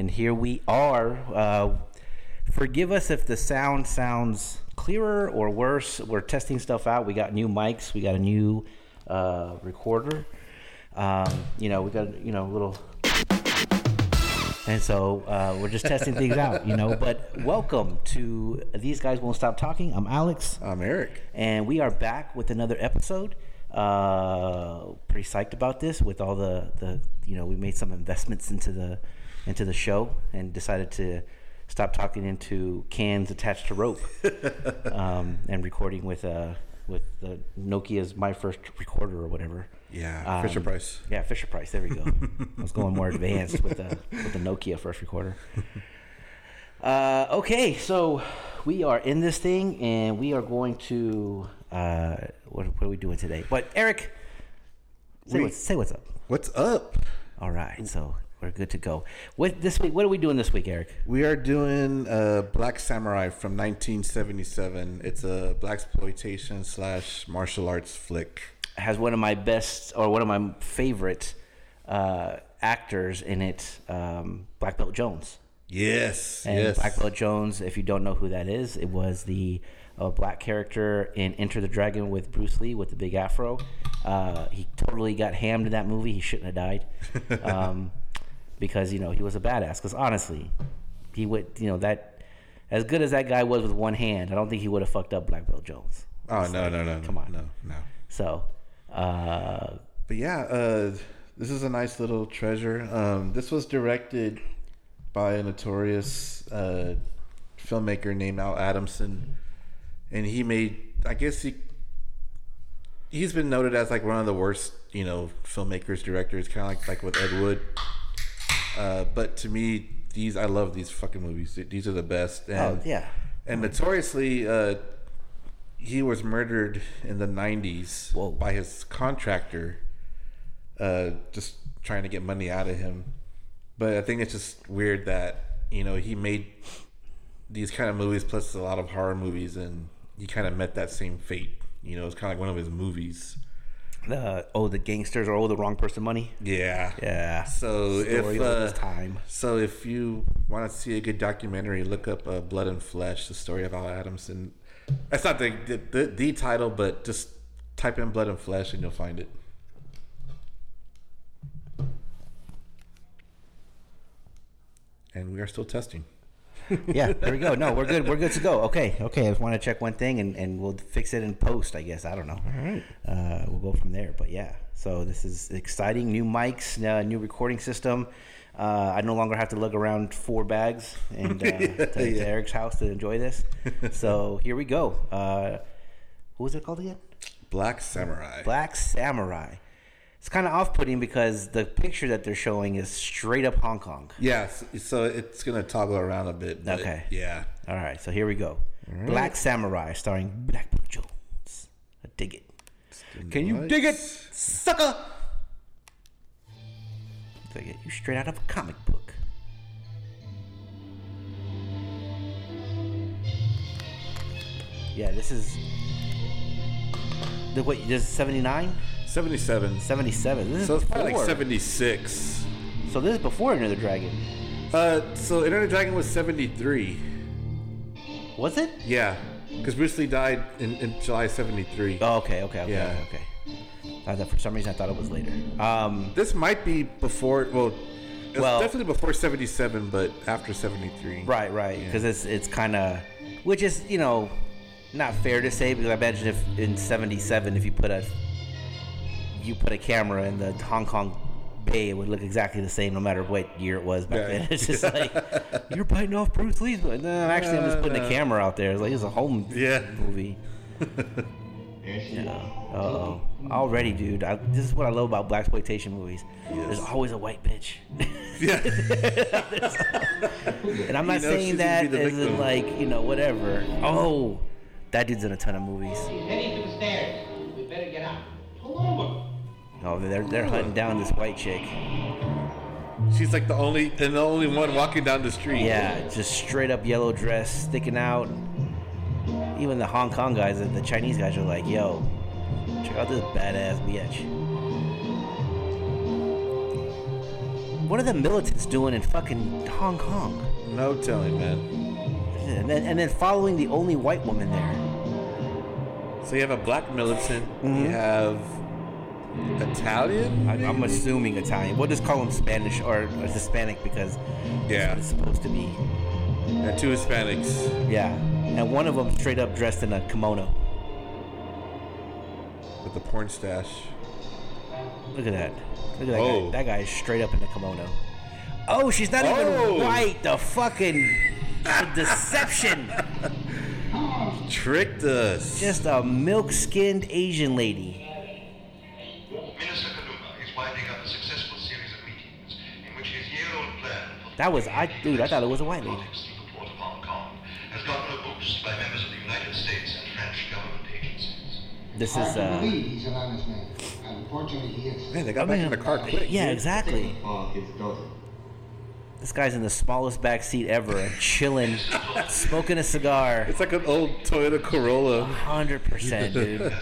and here we are. Uh, forgive us if the sound sounds clearer or worse. We're testing stuff out. We got new mics. We got a new uh, recorder. Um, you know, we got you know a little. And so uh, we're just testing things out, you know. But welcome to These Guys Won't Stop Talking. I'm Alex. I'm Eric. And we are back with another episode. Uh, pretty psyched about this with all the, the you know we made some investments into the into the show and decided to stop talking into cans attached to rope um, and recording with uh with the Nokia's my first recorder or whatever. Yeah, Fisher Um, Price. Yeah, Fisher Price. There we go. I was going more advanced with the with the Nokia first recorder. Uh, okay, so we are in this thing, and we are going to uh, what, what are we doing today? But Eric, say, We- what's, say what's up. What's up? All right, so we're good to go. What this week? What are we doing this week, Eric? We are doing uh, Black Samurai from 1977. It's a black exploitation slash martial arts flick. Has one of my best or one of my favorite uh, actors in it, um, Black Belt Jones. Yes, And yes. Black Belt Jones, if you don't know who that is, it was the uh, black character in Enter the Dragon with Bruce Lee with the big afro. Uh, he totally got hammed in that movie. He shouldn't have died um, because you know he was a badass. Because honestly, he would you know that as good as that guy was with one hand, I don't think he would have fucked up Black Belt Jones. Oh no, like, no, no, come on. no, no. So. Uh, But yeah, uh, this is a nice little treasure. Um, this was directed by a notorious uh, filmmaker named Al Adamson, and he made. I guess he he's been noted as like one of the worst, you know, filmmakers, directors, kind of like like with Ed Wood. Uh, but to me, these I love these fucking movies. These are the best. And, oh yeah. and notoriously, uh, he was murdered in the '90s Whoa. by his contractor, uh, just trying to get money out of him. But I think it's just weird that you know he made these kind of movies plus a lot of horror movies, and he kind of met that same fate. You know, it's kind of like one of his movies. The oh the gangsters or oh the wrong person money. Yeah. Yeah. So Story if uh, time. so if you want to see a good documentary, look up uh, Blood and Flesh: The Story of Al Adamson. That's not the the, the the title, but just type in Blood and Flesh and you'll find it. And we are still testing. yeah, there we go. No, we're good. We're good to go. Okay, okay. I just want to check one thing, and, and we'll fix it in post. I guess I don't know. All right. Uh, we'll go from there. But yeah, so this is exciting. New mics, uh, new recording system. Uh, I no longer have to lug around four bags and uh, to, to yeah. Eric's house to enjoy this. so here we go. Uh, what was it called again? Black Samurai. Black Samurai. It's kind of off-putting because the picture that they're showing is straight up Hong Kong. Yeah, so, it's gonna toggle around a bit. Okay. Yeah. All right, so here we go. Black Samurai, starring Black Belt Jones. I dig it. Can you dig it, sucker? Dig it. You straight out of a comic book. Yeah, this is. The wait, this is 79? Seventy-seven. 77. This is So it's probably before. like seventy-six. So this is before Enter the Dragon. Uh, so Enter the Dragon was seventy-three. Was it? Yeah, because Bruce Lee died in, in July '73. Oh, okay, okay, okay, Yeah. okay. I thought for some reason I thought it was later. Um, This might be before. Well, it's Well- definitely before '77, but after '73. right, right, because it's it's kind of, which is you know, not fair to say because I imagine if in '77 if you put a, you put a camera in the Hong Kong Bay, it would look exactly the same no matter what year it was back Yeah. then. It's just like you're biting off Bruce Lee's, but no, actually I'm just putting a camera out there. It's like it's a home Yeah. movie. Yeah. Oh, already, dude. I, this is what I love about black exploitation movies. There's always a white bitch, Yeah. and I'm not You know saying that gonna be the as in like you know whatever. Oh, that dude's in a ton of movies. He's Heading to the stairs. We better get out. Pull over. Oh, they're they're hunting down this white chick. She's like the only and the only one walking down the street. Yeah, just straight up yellow dress sticking out. Even the Hong Kong guys, the- the Chinese guys are like, "Yo, check out this badass bitch." What are the militants doing in fucking Hong Kong? No telling, man. And then, and then following the only white woman there. So you have a black militant. Mm-hmm. You have Italian. I, I'm assuming Italian. We'll just call them Spanish or, or Hispanic because Yeah. it's supposed to be. and two Hispanics Yeah. And one of them straight up dressed in a kimono. with the porn stash. Look at that. Look at that Oh. guy. That guy is straight up in the kimono. Oh, she's not Oh. even white. The fucking the deception. Tricked us. Just a milk-skinned Asian lady. Minister Kaluma is winding up a successful series of meetings in which his year-old plan for That was I, dude. I thought it was a white lady. politics through the port of Hong Kong has gotten a boost by members of the United States and French government agencies. This is to uh. believe he's an honest man. Unfortunately, he is. Man, they got back in the car quick. Yeah, exactly. This guy's in the smallest back seat ever and chilling, smoking a cigar. It's like an old Toyota Corolla. Hundred percent, dude.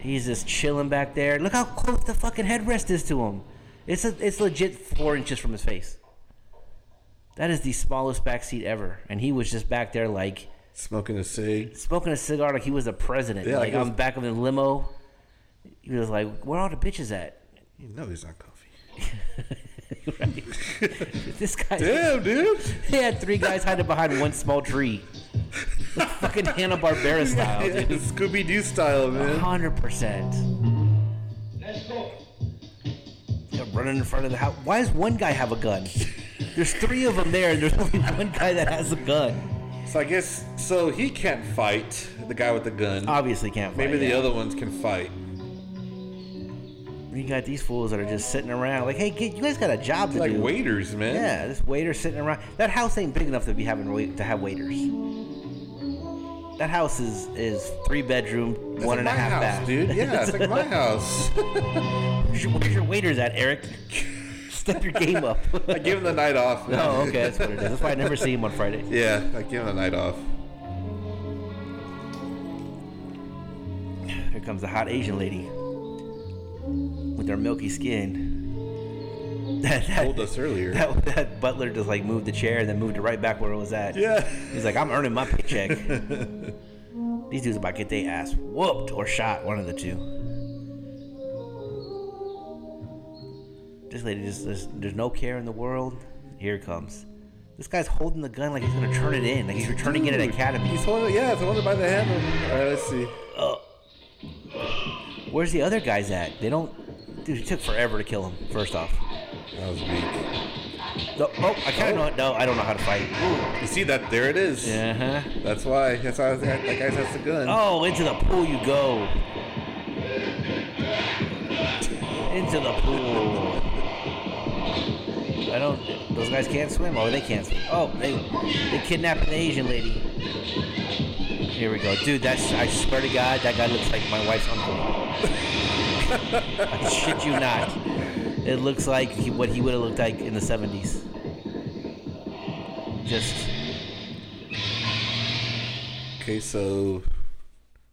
He's just chilling back there. Look how close the fucking headrest is to him. It's a, it's legit four inches from his face. That is the smallest back seat ever, and he was just back there like Smoking a cig. smoking a cigar like he was the president. Yeah, like like it was- I'm back of the limo. He was like, "Where all the bitches at?" You know he's not coffee. This guy. Damn, dude. They had three guys hiding behind one small tree. fucking Hanna Barbera style, Yeah, dude. Scooby Doo style, man. Hundred percent. Let's go. Running in front of the house. Why does one guy have a gun? There's three of them there, and there's only one guy that has a gun. So I guess so he can't fight the guy with the gun. Obviously, can't fight. Maybe the yeah. other ones can fight. You got these fools that are just sitting around, like, hey, kid, you guys got a job to Like do. waiters, man. Yeah, this waiter sitting around. That house ain't big enough to be having wait to have waiters. That house is is three bedroom, That's one like and a half house, bath. dude. Yeah, it's like my house. Where's your, where's your waiters at, Eric? Step your game up. I give him the night off. man. Oh, okay, that's what it is. That's why I never see him on Friday. Yeah, I give him the night off. Here comes the hot Asian lady with their milky skin. That, that, Told us earlier. that, that butler just like moved the chair and then moved it right back where it was at. Yeah. He's like, I'm earning my paycheck. These dudes about to get their ass whooped or shot, one of the two. This lady just, there's, there's no care in the world. Here it comes. This guy's holding the gun like he's gonna turn it in, like he's returning it at Dude, academy. He's holding, it, yeah, it's holding by the handle. All right, let's see. Uh, where's the other guys at? They don't. Dude, it took forever to kill him. First off. That was weak. No, oh, I kind of know. No, I don't know how to fight. You see that? There it is. Uh huh. That's why. That's why that, that guy has the gun. Oh, into the pool you go. Into the pool. I don't. Those guys can't swim. Oh, they can't swim. Oh, they they kidnapped an Asian lady. Here we go, dude. That's. I swear to God, that guy looks like my wife's uncle. I shit you not. It looks like he, what he would have looked like in the '70s. Just. Okay, so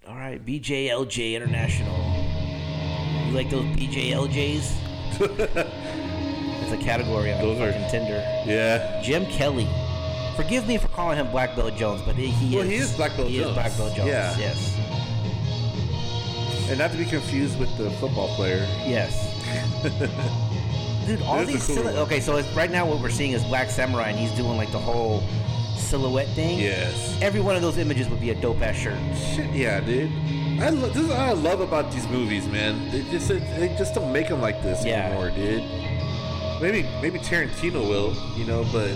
All right, BJLJ International. You like those BJLJs? it's a category on Those are- Tinder. yeah, Jim Kelly. Forgive me for calling him Black Belt Jones, but he is. Well, he is Black Belt he Jones. is Black Belt Jones. Yeah. Yes. And not to be confused with the football player. Yes. Dude, all That's these. cool silhou- okay, so it's, right now what we're seeing is Black Samurai, and he's doing like the whole silhouette thing. Yes. Every one of those images would be a dope ass shirt. Shit, yeah, dude. I lo- this is what I love about these movies, man. They just they just don't make them like this Yeah. anymore, dude. Maybe maybe Tarantino will, you know, but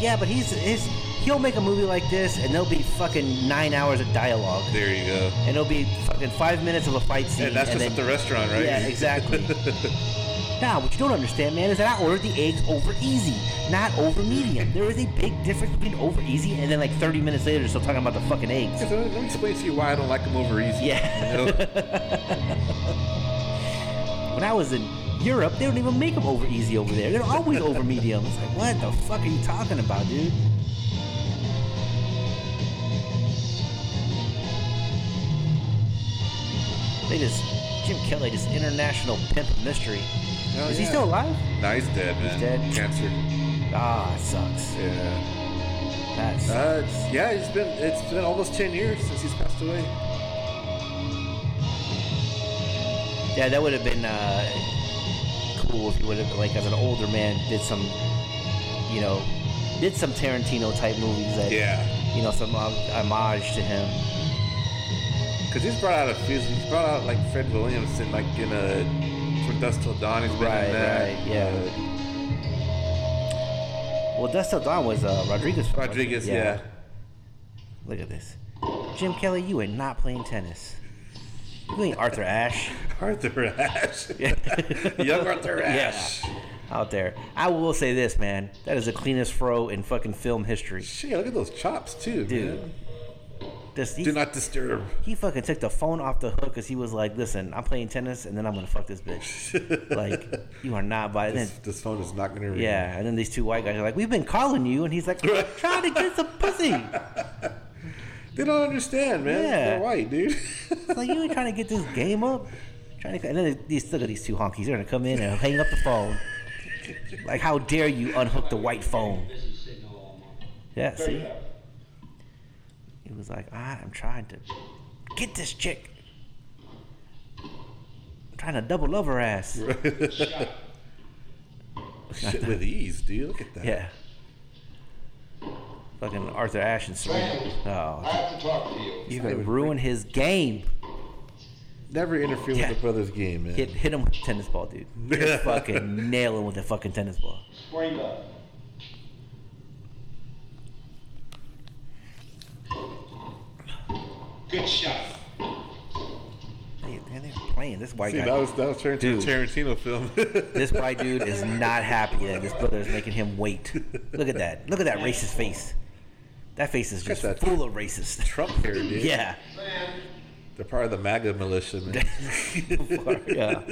Yeah, but he's his. He'll make a movie like this, and there'll be fucking nine hours of dialogue. there you go. and it'll be fucking five minutes of a fight scene. And that's just then, at the restaurant, right? Yeah, exactly. now, what you don't understand, man, is that I ordered the eggs over easy, not over medium. There is a big difference between over easy and then like 30 minutes later, they're still talking about the fucking eggs. So let me explain to you why I don't like them over easy. Yeah. You know? When I was in Europe, they don't even make them over easy over there. They're always over medium. It's like, what the fuck are you talking about, dude? They just Jim Kelly, just international pimp mystery. Hell Is he still alive? No, he's dead, man. He's dead? Cancer. Ah, it sucks. Yeah. That's Uh, yeah, it's been it's been almost ten years since he's passed away. yeah. That would have been uh, cool if he would have like as an older man did some, you know, did some Tarantino type movies that Yeah. you know some um, homage to him. Cause he's brought out a few. He's brought out like Fred Williamson, like in a From Dusk Till Dawn. He's been Right, in that. right, yeah. Well, Dust Till Dawn was uh, Rodriguez. Uh, Rodriguez, yeah. Look at this, Jim Kelly. You are not playing tennis. You ain't Arthur Ashe. Arthur Ashe, young Arthur Ashe. Yeah, out there. I will say this, man. That is the cleanest fro in fucking film history. Shit, look at those chops too, Dude. man. This, he, Do not disturb. he fucking took the phone off the hook because he was like, "Listen, I'm playing tennis, and then I'm gonna fuck this bitch." like, you are not by This, then. this phone is not gonna ring. Yeah, and then these two white guys are like, "We've been calling you," and he's like, "I'm trying to get some pussy." They don't understand, man. Yeah. They're white, dude. It's like you ain't trying to get this game up. Trying to, and then these look at these two honkies. They're gonna come in and hang up the phone. Like, how dare you unhook the white phone? Yeah, see. He was like, ah, I am trying to get this chick. I'm trying to double love her ass. Shit with ease, dude. Look at that. Yeah. Fucking Arthur Ashe and Serena. Oh, I Oh, have to talk to you. you could ruin his game. Never interfere Yeah. with the brother's game, man. Hit hit him with a tennis ball, dude. Just fucking nail him with a fucking tennis ball. Spring up. Good shot. Man, they're playing. This white See, guy. that was that was turned into a Tarantino film. this white dude is not happy that this brother is making him wait. Look at that. Look at that racist face. That face is just that. full of racist. Trump hair, dude. Yeah. They're part of the MAGA militia, man. yeah.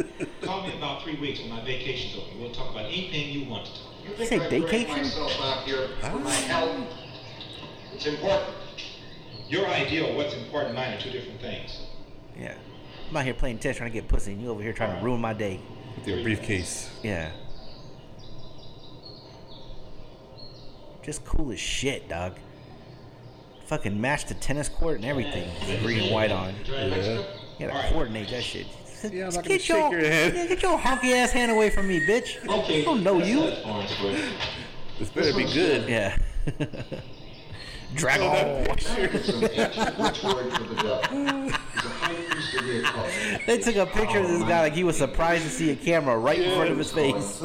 Call me about three weeks when my vacation's over. We'll talk about anything you want to talk about. You think Say I'm bringing vacation? myself out here for my ah. health? It's important. Your idea of what's important and mine are two different things. Yeah. I'm out here playing tennis trying to get pussy, and you over here trying to ruin my day. With your briefcase. Yeah. Just cool as shit, dog. Fucking match the tennis court and everything. with Green and white on. Yeah. You gotta coordinate that shit. Yeah, I'm not gonna get shake your hand. Yeah, get your honky ass hand away from me, bitch. I don't know you. This better be good. Yeah. Drag on. Which word for the devil? He's a high priest of the occult. They took a picture of this guy like he was surprised to see a camera right in front of his face.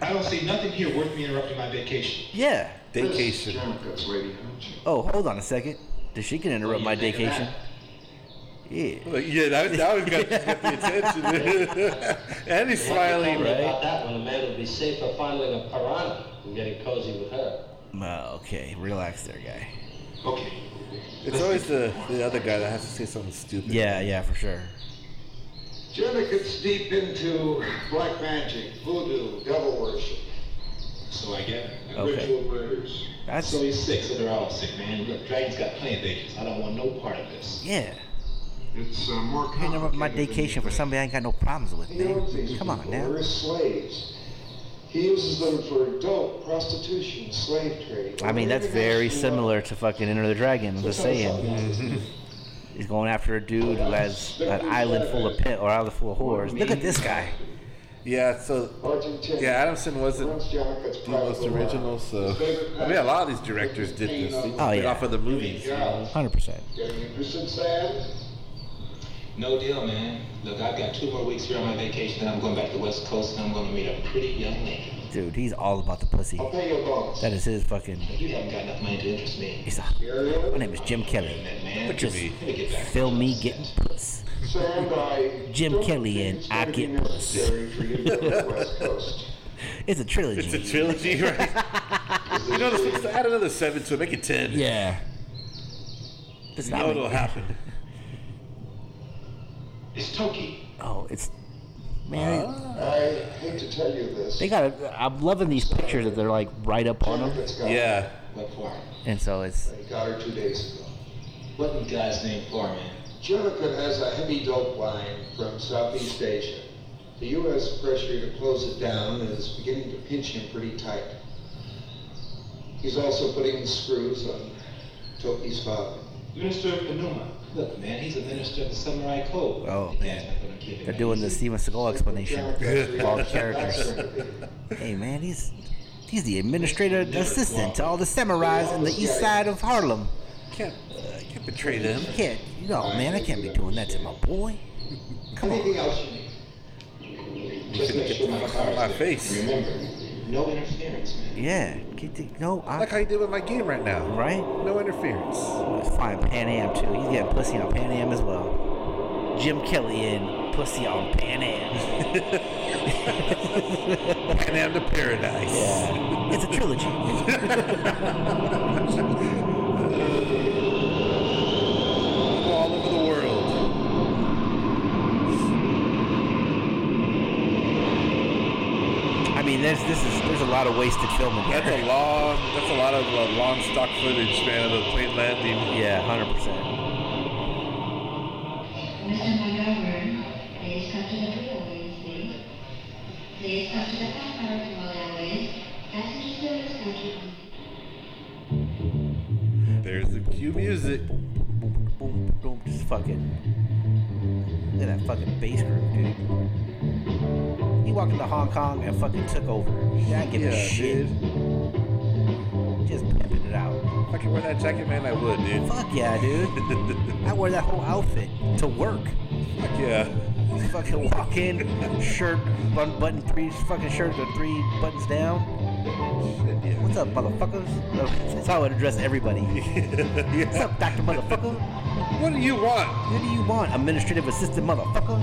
I don't see nothing here worth me interrupting my vacation. Yeah. Vacation. Janica's lady, aren't you? Oh, hold on a second. Did she can interrupt my vacation? Yeah. Like, yeah, that, that one got, got the attention. and he's smiling. Right. About that one, a man would be safer fondling a piranha than getting cozy with her. Well, okay, relax there, guy. Okay. It's always the, the other guy that has to say something stupid. Yeah, yeah, for sure. Janica's deep into black magic, voodoo, devil worship, So I get it. Okay. ritual murders. That's So he's sick, so they're all sick, man. Look, Dragon's got plenty of vacations. I don't want no part of this. yeah. It's uh, more You interrupt complicated my than vacation for somebody I ain't got no problems with, He owns these man. Come on now. They're his slaves. He uses them for dope, prostitution, slave trade. I mean, that's very similar to fucking Enter the Dragon. I'm just saying. He's going after a dude who has an island full of pit or island full of whores. Look at this guy. Yeah, so yeah, Adamson wasn't the most original, so His I mean, a lot of these directors did this. They Oh, yeah. off of the movies. Hundred percent. Getting interested, Sam? No deal, man. Look, I've got two more weeks here on my vacation, then I'm going back to the West Coast, and I'm going to meet a pretty young lady. Dude, he's all about the pussy. I'll pay you a bonus. That is his fucking. You haven't got enough money to interest me. He's a, Ariel? my name is Jim Kelly. Man, Look at Just me. Me get film me getting puss. Sam, I Jim Kelly and I Get Puss. necessary for you to go to the West Coast. It's a trilogy. It's a trilogy, right? you know, let's add another seven to it, make it ten. yeah. It's You not know like- what'll happen. It's Toki. Oh, it's man. I hate to tell you this. They got. I'm loving these pictures that they're like right up on them, Yeah. What for? and so it's He got her two days ago. What the guy's name for, man? Janica has a heavy dope line from Southeast Asia. The U.S. pressure to close it down is beginning to pinch him pretty tight. He's also putting the screws on Toki's father. Minister Kanuma. Look, man, he's a minister of the Samurai Code. Oh, man. guy's not gonna keep it They're doing the easy. Steven Seagal explanation of all the characters. characters. Hey man, he's he's the administrative assistant to all the samurais in the east side of Harlem. Can't, uh, can't betray them. Can't, you no man, I can't be doing that to my boy. Come on. Anything else you need? Just make sure my My face. Remember, no interference, man. Yeah, get the, no, I, Like how you did with my game right now. right? No interference. It's fine. Pan Am too. He's getting pussy on Pan Am as well. Jim Kelly and pussy on Pan Am. Pan Am to Paradise. Yeah, it's a trilogy. All over the world. I mean, there's this is there's a lot of wasted filming here. That's a long. That's a lot of uh, long stock footage, man, of the plane landing. Yeah, hundred percent. Mr. McGovern, please come to the railways, please. Please come to the Pan American Railways. Passenger service country. There's the cue music. Boom, boom, boom, just fucking. Look at that fucking bass groove, dude. He walked into Hong Kong and fucking took over. Yeah, I give a shit. dude. Just pimping it out. If I could wear that jacket, man, I would, dude. Fuck yeah, dude. I wore that whole outfit to work. Fuck yeah. Fucking walk in, shirt, one button, three fucking shirt with three buttons down. Shit, yeah. What's up, motherfuckers? That's how I would address everybody. What's up, Doctor Motherfucker? What do you want? What do you want, administrative assistant motherfucker?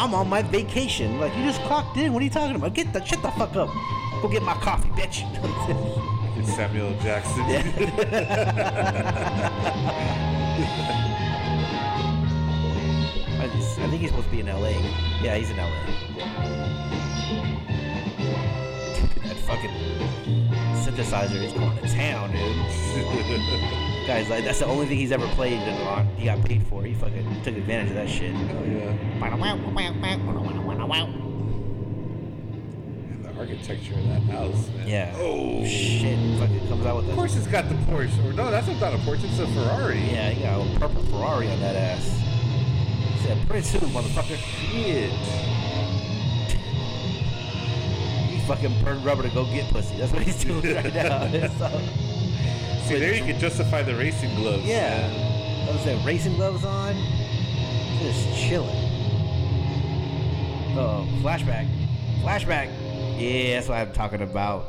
I'm on my vacation. Like you just clocked in. What are you talking about? Get the shut the fuck up. Go get my coffee, bitch. It's Samuel. Jackson. I, just, I think he's supposed to be in LA. Yeah, he's in LA. that fucking synthesizer is going to town, dude. Guys, like that's the only thing he's ever played and on. He got paid for. He fucking took advantage of that shit. Oh yeah. And the architecture of that house, man. Yeah. Oh shit! Fucking comes out with Of a course, it's got the Porsche. Or no, that's not a Porsche. It's a Ferrari. Yeah, he got a purple Ferrari on that ass. He said, Prince who, motherfucker? Shit. He fucking burned rubber to go get pussy. That's what he's doing right now. See, there you can justify the racing gloves. yeah. I was that? Racing gloves on? Just chilling. Oh, flashback. Flashback. Yeah, that's what I'm talking about.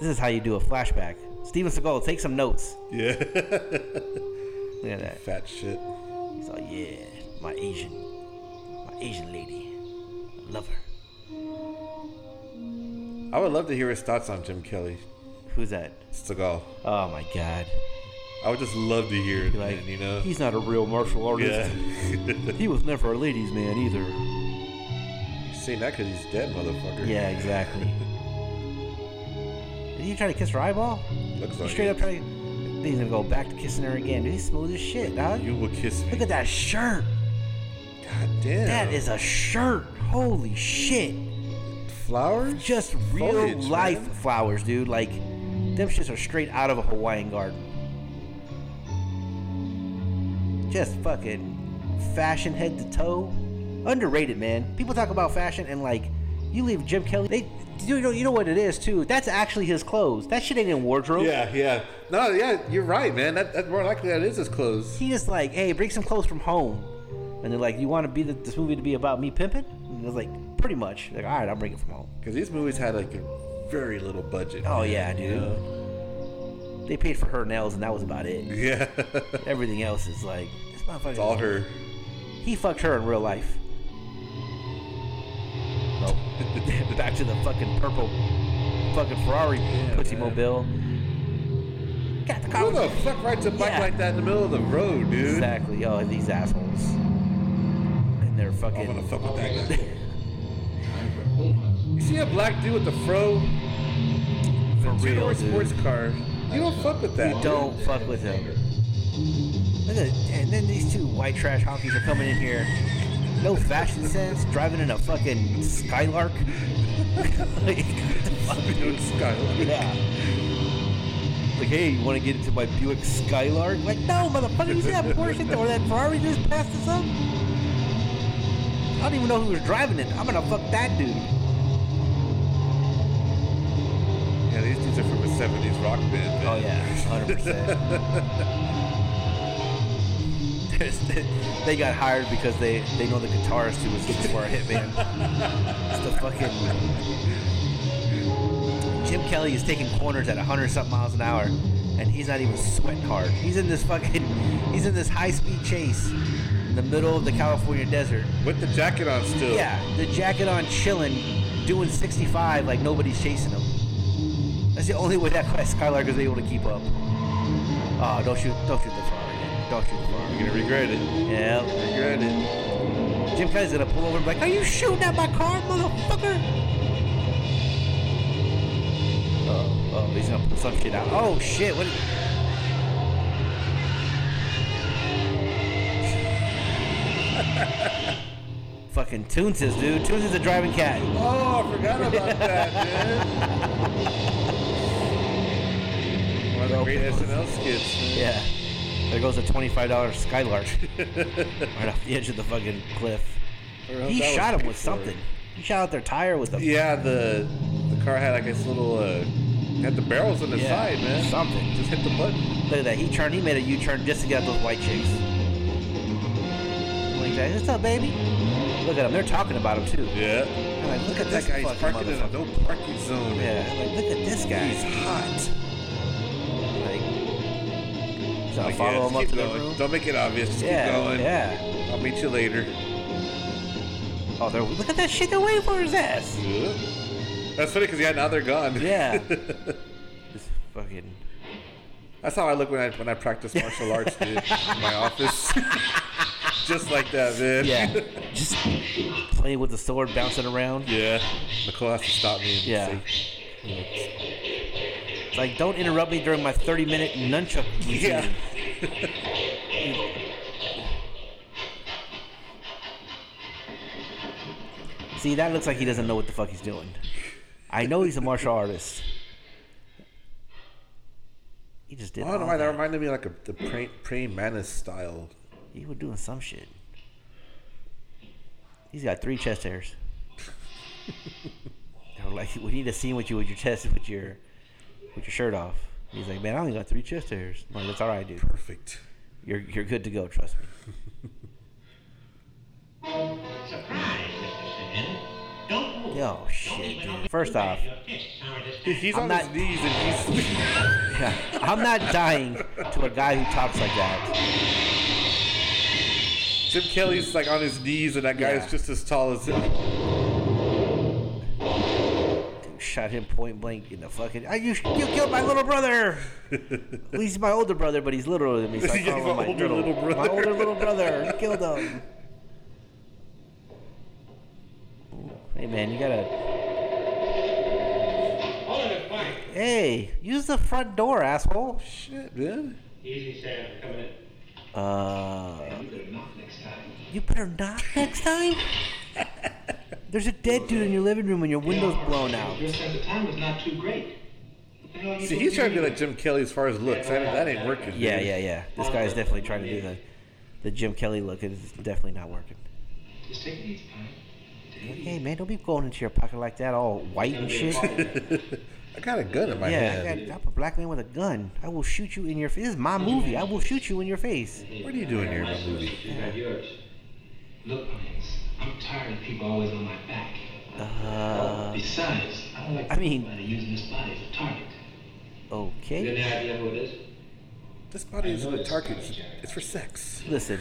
This is how you do a flashback. Steven Seagal, take some notes. Yeah. Look at that. Fat shit. He's like, yeah, my Asian, my Asian lady. I love her. I would love to hear his thoughts on Jim Kelly. Who's that? Seagal. Oh my god. I would just love to hear it, Like, man, you know? he's not a real martial artist. yeah. He was never a ladies' man either. You're saying that because he's dead, motherfucker. Yeah, exactly. Did he try to kiss her eyeball? Looks like straight it. up tried. Then he's gonna go back to kissing her again. Dude, he's smooth as shit, dog. You will kiss me. Look at that shirt. God damn. That is a shirt. Holy shit. flowers. Just real Foliage, life man. flowers, dude. Like them shits are straight out of a Hawaiian garden. Just fucking fashion head to toe. Underrated, man. People talk about fashion and like you leave Jim Kelly. They you know you know what it is too. That's actually his clothes. That shit ain't in wardrobe. Yeah, yeah. No, yeah, you're right, man. That, that's more likely that is his clothes. He just like, hey, bring some clothes from home. And they're like, you want to be the, this movie to be about me pimping? And it was like, pretty much. Like, all right, I'll bring it from home. Because these movies had like a very little budget. Oh man, yeah, you dude. know? They paid for her nails, and that was about it. Yeah. Everything else is like this motherfucker. it's all her. He fucked her in real life. Nope. Back to the fucking purple, fucking Ferrari pussy man. mobile. Got the Who car. the fuck rides a bike Yeah. like that in the middle of the road, dude? Exactly. Oh, these assholes. And they're fucking. I'm gonna fuck with that guy. you see a black dude with the fro? For The real, dude. sports car. You don't fuck with that. You don't fuck with him. Look at, and then these two white trash honkies are coming in here. no fashion sense, driving in a fucking Skylark. like, what the fuck? Skylark. Yeah. Like, hey, you want to get into my Buick Skylark? Like, no, motherfucker, you see that Porsche or that Ferrari just passed us up? I don't even know who was driving it. I'm gonna fuck that dude. '70s rock band. Man. Oh yeah, hundred percent. They got hired because they they know the guitarist who was looking for a hitman. It's the fucking Jim Kelly is taking corners at hundred something miles an hour, and he's not even sweating hard. He's in this fucking he's in this high speed chase in the middle of the California desert. With the jacket on still. Yeah, the jacket on, chilling, doing 65 like nobody's chasing him. That's the only way that Skylark is able to keep up. Oh, don't shoot, don't shoot the Ferrari. Don't shoot the You're Ferrari. gonna regret it. Yeah. Regret it. Jim Kelly's gonna pull over and be like, "Are you shooting at my car, motherfucker?" Oh, oh, he's gonna pull some shit out. Oh shit! What? Fucking Toonces, dude. Toons is a driving cat. Oh, I forgot about that, man. Great SNL skits. man. Yeah. There goes a twenty-five dollar Skylark right off the edge of the fucking cliff. He shot him with something. He shot out their tire with a Yeah, the the car had like this little uh had the barrels on the Yeah, side, man. something. Just hit the button. Look at that. He turned. He made a U-turn just to get those white chicks. Like that. What's up, baby? Look at them. They're talking about him too. Yeah. Like, look at That this guy, he's parking in a no parking zone. Yeah. Like, look at this guy. He's hot. So Like, follow yeah, him up to the going. room. Don't make it obvious. Just Yeah. keep going. Yeah. I'll meet you later. Oh, they're look at that shit. They're waiting for his ass. Yeah. That's funny because yeah, now they're gone. Yeah. This fucking. That's how I look when I when I practice martial arts, dude. in my office. Just like that, man. Yeah. Just playing with the sword, bouncing around. yeah. Nicole has to stop me. And Yeah. Say, like, don't interrupt me during my 30 minute nunchuck routine. Yeah. See, that looks like he doesn't know what the fuck he's doing. I know he's a martial artist. He just did. I don't that that. reminded me of like a the praying, praying mantis style. He was doing some shit. He's got three chest hairs. Like, we need a scene with you with your chest with your with your shirt off. He's like, man, I only got three chest hairs. I'm like, that's all right, dude. Perfect. You're you're good to go. Trust me. Surprise, Mr. Simmons. Don't move. Yo, shit, dude. First off, He's I'm on not- his knees and he's. yeah, I'm not dying to a guy who talks like that. Jim Kelly's like on his knees and that guy Yeah. is just as tall as him. Dude, shot him point blank in the fucking. I, you, you killed my little brother. At least he's my older brother, but he's littler than me. So I call he's him my my older little, little brother. My older little brother. You killed him. Hey man, you gotta. Hold it, fine. Hey, use the front door, asshole. Shit, man. Easy, Sam. Coming in. Uh, You better knock next time. you better knock next time. There's a dead dude in your living room and your window's blown out. Your sense of time is not too great. What the hell are you See, he's trying to be like Jim Kelly as far as looks. That, that ain't working. Yeah, dude. yeah, yeah. This guy's definitely trying to do the the Jim Kelly look. It's definitely not working. Just take it easy, Pine. Take it Hey man, don't be going into your pocket like that, all white and shit. I got a gun in my hand. Yeah, I hand. got, I'm a black man with a gun. I will shoot you in your face. This is my movie. I will shoot you in your face. What are you doing here in my movie? easy. Yours. Look, Pines, I'm tired of people always on my back. Uh, Besides, I don't like I mean- anybody using this body as a target. Okay. You okay. got any idea who it is? This body isn't a target. It's, it's for sex. Listen,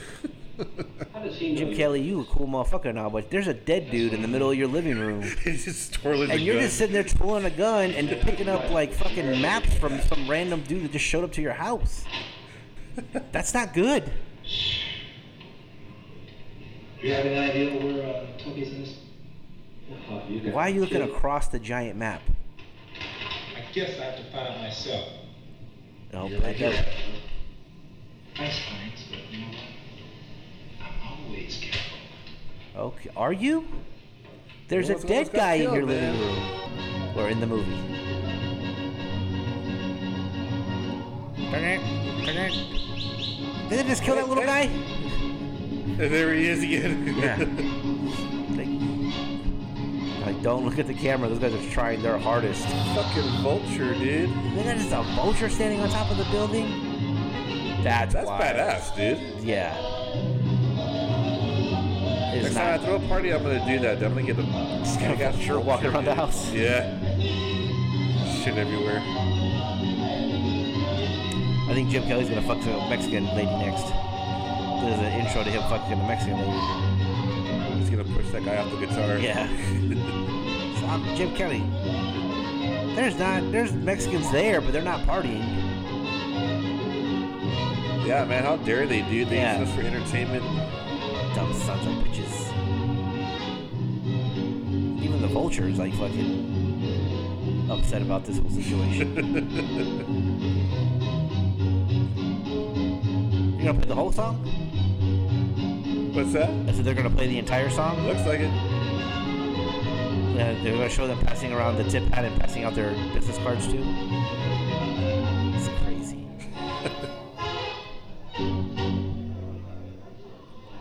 How does he Jim Kelly, you a cool motherfucker now, but there's a dead dude in the middle of your living room. He's just twirling And you're gun. just sitting there twirling a gun and picking up like fucking maps from some random dude that just showed up to your house. That's not good. Do you have any idea where uh, Toby's in this? Oh, Why are you looking killed. across the giant map? I guess I have to find out myself. No, You're I like don't. that. Thanks, Pines, but you know what? I'm always careful. Okay, are you? There's What's- a dead what's got guy in killed, your living man? room, or in the movie. Turn it, turn it. Did they just kill that little guy? And there he is again. Yeah. Like, like, don't look at the camera. Those guys are trying their hardest. Fucking vulture, dude. Look at this, a vulture standing on top of the building. That's That's wild. badass, dude. Yeah. It's Next time I throw a party, I'm gonna do that. I'm gonna get a Just gonna sure walking around the house. Yeah. Shit everywhere. I think Jim Kelly's gonna fuck the Mexican lady next. There's an intro to him fucking the Mexican lady. He's gonna push that guy off the guitar. Yeah. So I'm Jim Kelly. There's not. There's Mexicans there, but they're not partying. Yeah, man. How dare they, dude? They Yeah. use us for entertainment. Dumb sons of bitches. Even the vulture is like fucking upset about this whole situation. You're gonna play the whole song? What's that? I said they're gonna play the entire song. Looks like it. Uh, they're gonna show them passing around the tip pad and passing out their business cards too. It's crazy.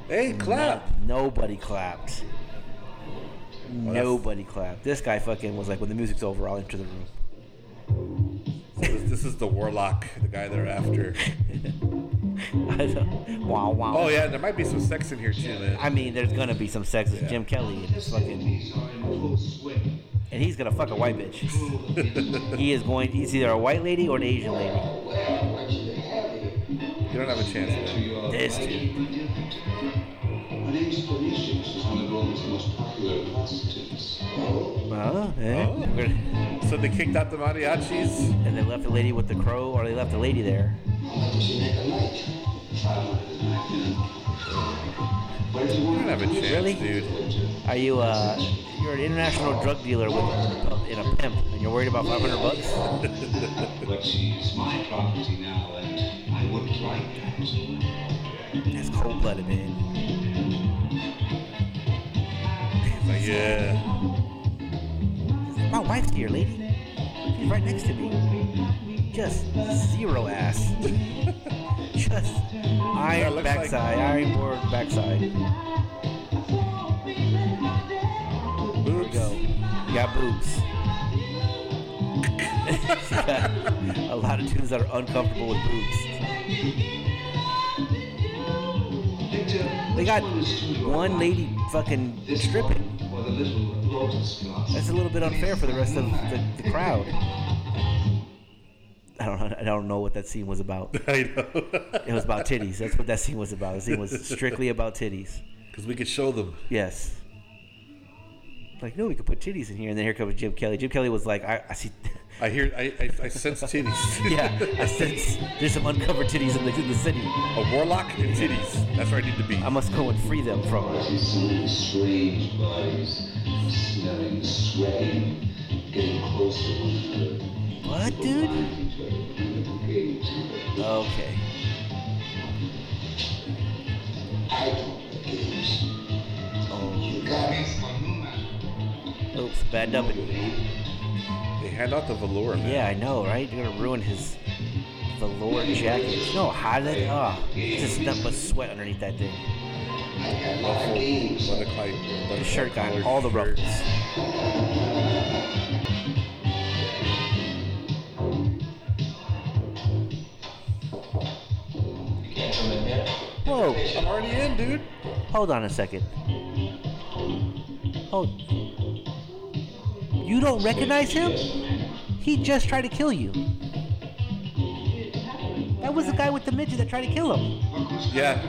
Hey, clap. Nobody clapped. Nobody clapped. This guy fucking was like, when the music's over, I'll enter the room. So this, this is the warlock, the guy they're after. I don't- wow, wow. Oh yeah, there might be some sex in here too, man. I mean, there's gonna be some sex with Jim Kelly and his fucking, and he's gonna fuck a white bitch. he is going. He's either a white lady or an Asian lady. You don't have a chance, man. This dude. My name's Felicia. She's one of Rome's most popular prostitutes. Huh? Eh? Oh. We're So they kicked out the mariachis. And they left the lady with the crow, or they left the lady there. How much does she make a night? Five hundred a night, yeah. Where do you You want don't have a chance, Really? dude. Are you uh, you're an international drug dealer with in a pimp, and you're worried about 500 bucks? But she's my property now, and I wouldn't like that. That's cold blooded, man. He's like, yeah. My wife's here, lady. She's right next to me. Just zero ass. Just iron like- backside, iron board backside. We Boobs. go. You got boobs. got a lot of tunes that are uncomfortable with boobs. They got one lady fucking stripping. For the little lotus blossom. That's a little bit unfair for the rest of the, the crowd. I don't know. I don't know what that scene was about. I know. It was about titties. That's what that scene was about. The scene was strictly about titties. Because we could show them. Yes. Like, no, we could put titties in here. And then here comes Jim Kelly. Jim Kelly was like, I, I see. I hear. I, I, I sense titties. yeah, I sense there's some uncovered titties in the, in the city. A warlock and titties. That's where I need to be. I must go and free them from I her. see so many strange bodies, smelling, sweating, getting closer with her. What, dude? Finding her, getting to her. Okay. I don't play games. Oh, You got me. oops, bad dumping. They hand out the velour, man. Yeah, I know, right? You're gonna ruin his velour jacket. No, how did? Oh, it's just nothing but sweat underneath that thing. I got my games. The Butterfly, butterfly shirt got all the ruffles. Whoa, I'm already in, dude. hold on a second. Hold. You don't recognize him? He just tried to kill you. That was the guy with the midget that tried to kill him. Yeah.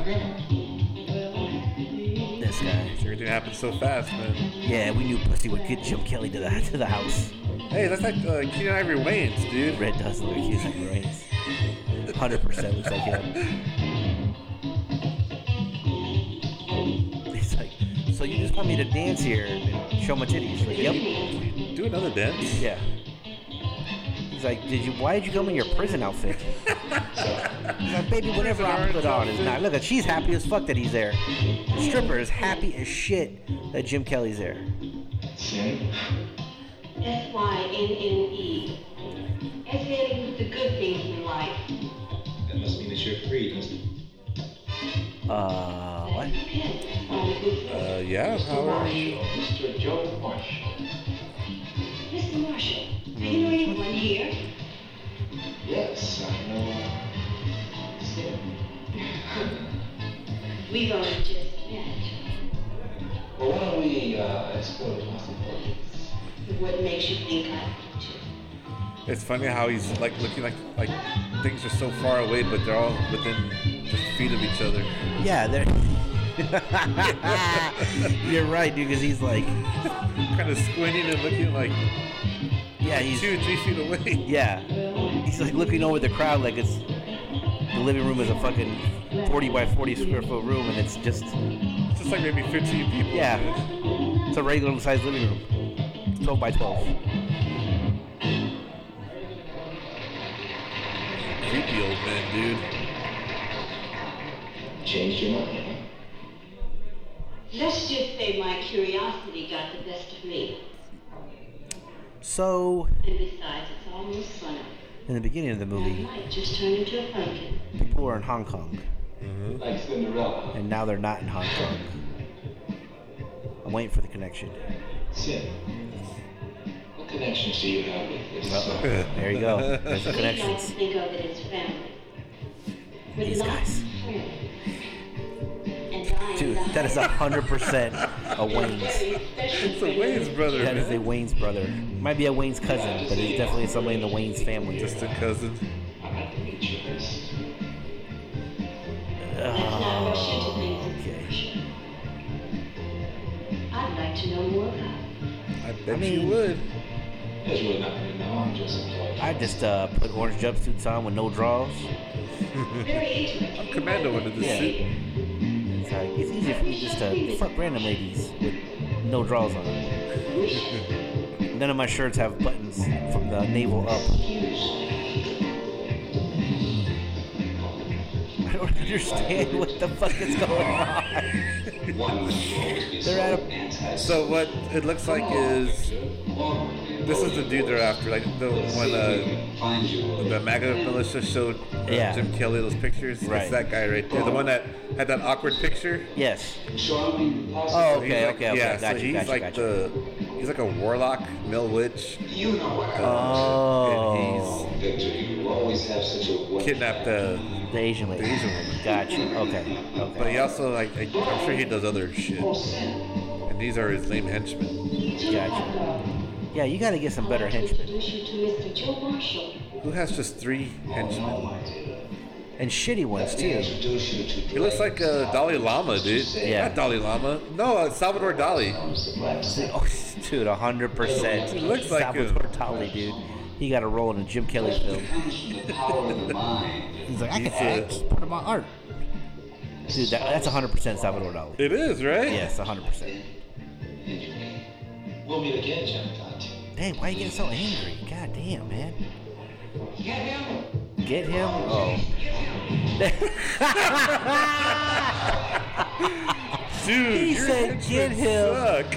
This guy. Everything happened so fast, man. Yeah, we knew Pussy would get Jim Kelly to the to the house. Hey, that's like uh, Keenen Ivory Wayans, dude. Red does look like he's like Reigns. Hundred percent looks like him. Want me to dance here and show my titties? Like, yep. Do another dance. Yeah. He's like, "Did you? Why did you come in your prison outfit?" He's like, "Baby, whatever I put on is not." Look, at she's happy as fuck that he's there. The stripper is happy as shit that Jim Kelly's there. Sin? S Y N N E. As in the good things in life. That must mean that you're free, doesn't it? Uh, what? Depends on the good things. Uh, yeah. How are you? Mr. Joe Marshall. Mr. Marshall, do you know anyone here? Yes, I know. uh, Sin. We've only just met. Well, why don't we uh, explore the possibilities? What makes you think I want to? It's funny how he's like looking like like things are so far away, but they're all within just feet of each other. Yeah, they're. You're right, dude. Because he's like, kind of squinting and looking like yeah, he's two, or three feet away. yeah, he's like looking over the crowd like it's the living room is a fucking 40 by 40 square foot room, and it's just It's just like maybe 15 people. Yeah. it's a regular sized living room, 12 by 12. Creepy old man, dude. Changed your mind, huh? Let's just say my curiosity got the best of me. So, And besides, it's almost sunny. in the beginning of the movie, just turn into a people were in Hong Kong, mm-hmm. Like Cinderella. and now they're not in Hong Kong. I'm waiting for the connection. Sin. What connections do you have with this? Uh-oh. There you go. There's the We like connections. think of it as family. But These not guys. Dude, that is a hundred percent a Wayans. It's a Wayans brother, That is a. Wayans brother. Might be a Wayans cousin, but he's definitely somebody in the Wayans family. Distant cousin. I'd like to meet you first. Let's not rush into Oh, okay. I'd like to know more about. I bet I mean- you would. There's really nothing to know. I'm just employed. I just uh, put orange jumpsuits on with no draws. I'm commando under this Yeah. suit. It's, like, it's easy for me just to fuck random ladies with no draws on. None of my shirts have buttons from the navel up. I don't understand what the fuck is going on. They're at a So what it looks like is this is the dude they're after. Like the when uh, the MAGA militia showed uh, Yeah. Jim Kelly those pictures. Right. It's that guy right there. The one that had that awkward picture. yes. Oh, So okay, he's like- okay, okay. Yeah, gotcha, so he's gotcha, like gotcha. the he's like a warlock, mill witch. You know what? Oh, And Victor, you always have a he's wonderful kidnapped the. the Asian lady. The Asian woman. Gotcha. Okay. Okay. But he also like I- I'm sure he does other shit. Oh. And these are his lame henchmen. Gotcha. Yeah, you got to get some better I'd like to henchmen introduce you to Mr. Joe Marshall. Who has just three henchmen? and shitty ones too. introduce you to He looks like a Dalai Lama, dude. Yeah. Not Dalai Lama. No, uh, Salvador Dali. Oh, dude, hundred percent. He looks like Salvatore him. Dali, dude. He got a role in a Jim Kelly film. He's like, I can uh, act. It's part of my art. Dude, that, that's hundred percent Salvador Dali. It is, right? Yes, hundred percent. We'll meet again, Gemini. Dang, why are you getting so angry? God damn, man. Get him. Get him? Oh. Dude, He your said, "Get him." Suck.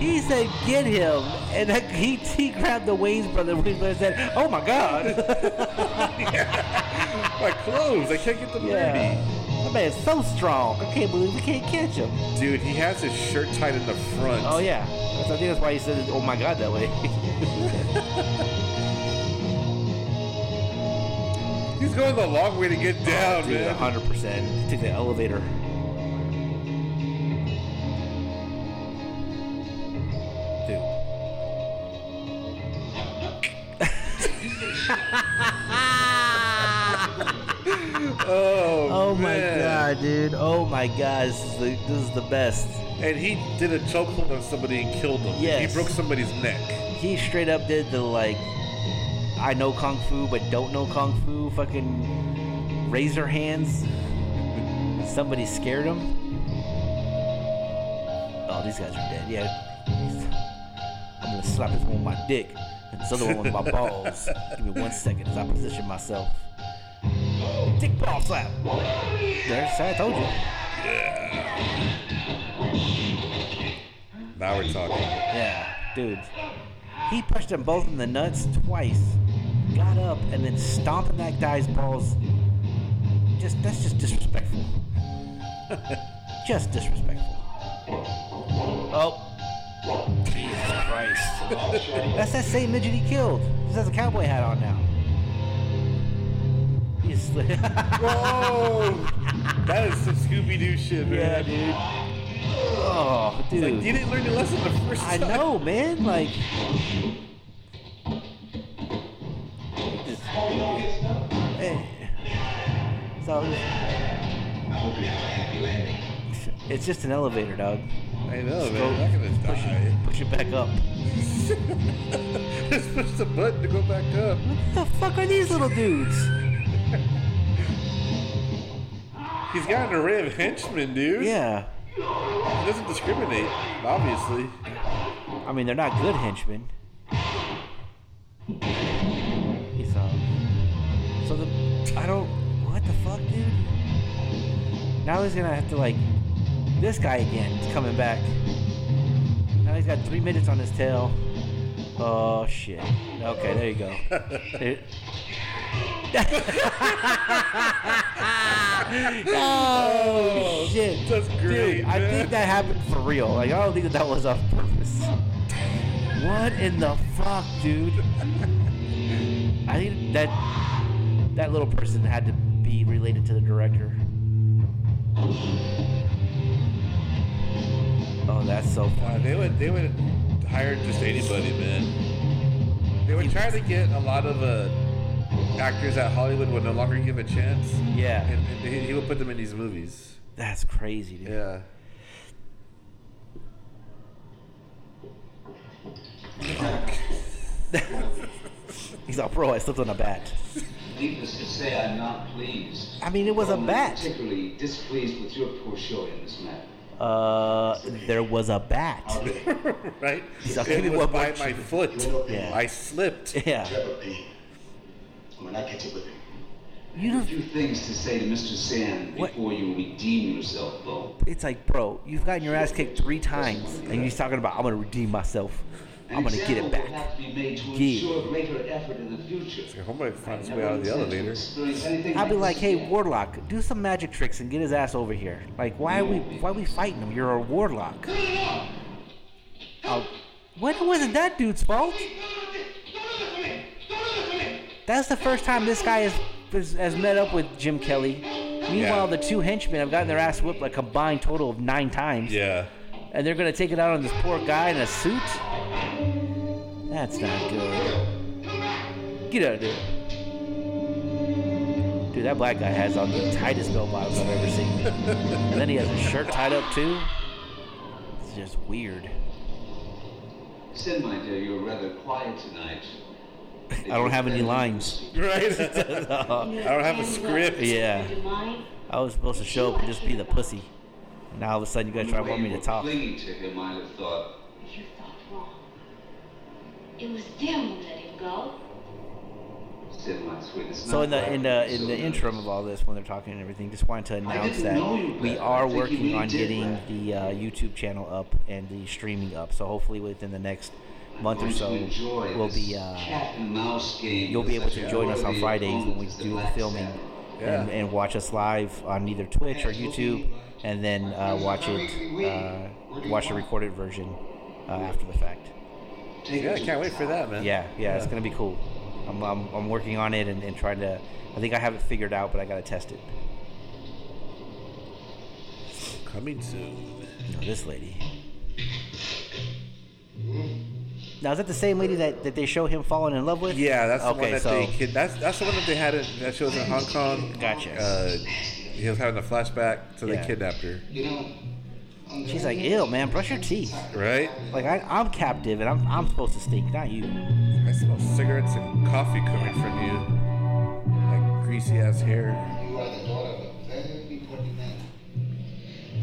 He said, "Get him," and then he he grabbed the Wayans brother. Wayans brother said, "Oh my God." My clothes, I can't get them yeah. dirty. That man's so strong. I can't believe we can't catch him. Dude, he has his shirt tied in the front. Oh yeah. That's, I think that's why he said, "Oh my God," that way. He's going the long way to get oh, down, Dude, man. hundred percent. Take the elevator. Dude. Oh, Oh my god, dude. Oh my god, this is the, this is the best. And he did a chokehold on somebody and killed them. Yes. He broke somebody's neck. He straight up did the like I know kung fu but don't know kung fu fucking razor hands. Somebody scared him. Oh, these guys are dead. Yeah. I'm gonna slap this one with my dick. And this other one was my balls. Give me one second as I position myself. Dick ball slap. There's I told you. Yeah. Now we're talking. Yeah, dude. He punched them both in the nuts twice. Got up and then stomping that guy's balls. Just that's just disrespectful. just disrespectful. Oh. Jesus Christ. That's that same midget he killed. He has a cowboy hat on now. He's Whoa! that is some Scooby Doo shit, man. Yeah, dude. Oh, It's dude. Like, you didn't learn your lesson the first I time. I know, man. Like, Hey. so I hope you have a happy landing. it's just an elevator, dog. I know, Just man. go- I'm not gonna push it, push it back up. Just push the button to go back up. What the fuck are these little dudes? He's got an array of henchmen, dude. Yeah. He doesn't discriminate, obviously. I mean, they're not good henchmen. He's um. So the I don't. What the fuck, dude? Now he's gonna have to like. This guy again is coming back. Now he's got three minutes on his tail. Oh shit. Okay, there you go. Oh shit. That's great, Dude, I man. think that happened for real. Like I don't think that that was on purpose. What in the fuck, dude? I think that that little person had to be related to the director. Oh, that's so Uh, they would they would hire just anybody, man. They would try to get a lot of uh, actors that Hollywood would no longer give a chance. Yeah. and, and he, he would put them in these movies. That's crazy, dude. Yeah. He's all, bro, I slipped on a bat. Needless to say, I'm not pleased. I mean, it was a I'm bat. particularly displeased with your poor showing in this matter. Uh, there was a bat. right? So it give me was one by my foot. Yeah. I slipped. Yeah. Trevor Payne. When I catch up with him, You A don't. few things to say to Mr. Sand What? before you redeem yourself, Bo. It's like, bro, you've gotten your ass kicked three times, and he's talking about, I'm gonna redeem myself. An I'm gonna get example it will back. have to be made to Yeah. ensure greater effort in the future. Homeboy finds his I way out of the elevator. I'd be like, hey. Warlock, do some magic tricks and get his ass over here. Like, why are we, why are we fighting him? You're a Warlock. Oh, what? it wasn't that dude's fault? That's the first time this guy has, has, has met up with Jim Kelly. Meanwhile, Yeah. the two henchmen have gotten their ass whipped like a combined total of nine times. Yeah. And they're gonna take it out on this poor guy in a suit? That's not good. Get out of there. Dude, that black guy has on the tightest belt bottoms I've ever seen. and then he has his shirt tied up too. It's just weird. Sid, my dear, you're rather quiet tonight. I don't have any lines. Right? I don't have a script. Yeah. Would you mind? I was supposed to show up and just be the pussy. Now all of a sudden you guys try to want me to talk. Clinging to him, I'd have thought. You thought wrong. It was them who let him go. Sid, my sweet, it's So in the in the in the interim of all this, when they're talking and everything, just wanted to announce didn't know you that we are working on getting the uh, YouTube channel up and the streaming up. So hopefully within the next month or so, we'll be uh, cat and mouse game you'll be able to join us on Fridays when we opponent as the do the filming Sabbath. and, and watch us live on either Twitch or YouTube, and then uh, watch it uh, watch the recorded version uh, after the fact. Yeah, I can't wait for that, man. Yeah, yeah, it's gonna be cool. I'm, I'm, I'm working on it and, and trying to. I think I have it figured out, but I gotta test it. Coming soon. You know, this lady. Now is that the same lady that, that they show him falling in love with? Yeah, that's the one that so they kid. That's that's the one that they had in, that shows in Hong Kong. Gotcha. Uh, he was having a flashback, so Yeah. they kidnapped her. You know, she's like, whole, "Ew, man, brush your teeth." Right? Like I, I'm captive and I'm I'm supposed to stink, not you. I smell cigarettes and coffee coming from you. Like greasy ass hair. you are the daughter of a very important man.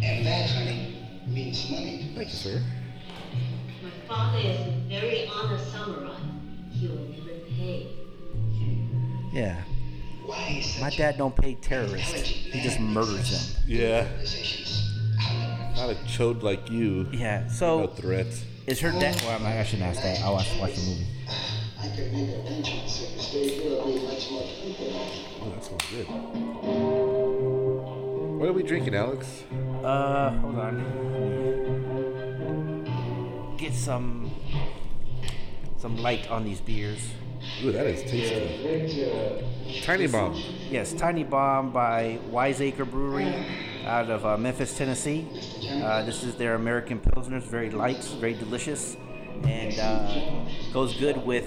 And that, honey, means money. Thank you, sir. My father is a very honest samurai. You will never pay. Yeah. Why is My dad don't pay terrorists. He just murders them. Yeah. organizations? Not a chode like you. Yeah. So No So threats. is her dad? Well, I shouldn't ask that. I'll watch, watch the movie. I could make arrangements. If you stay here, it'll be much more. Oh, that sounds good. What are we drinking, Alex? Uh, hold on. Get some some light on these beers. Ooh, that is tasty. Tiny Bomb. Yes, Tiny Bomb by Wiseacre Brewery out of uh, Memphis, Tennessee. Uh, this is their American Pilsner. It's very light, very delicious, and uh, goes good with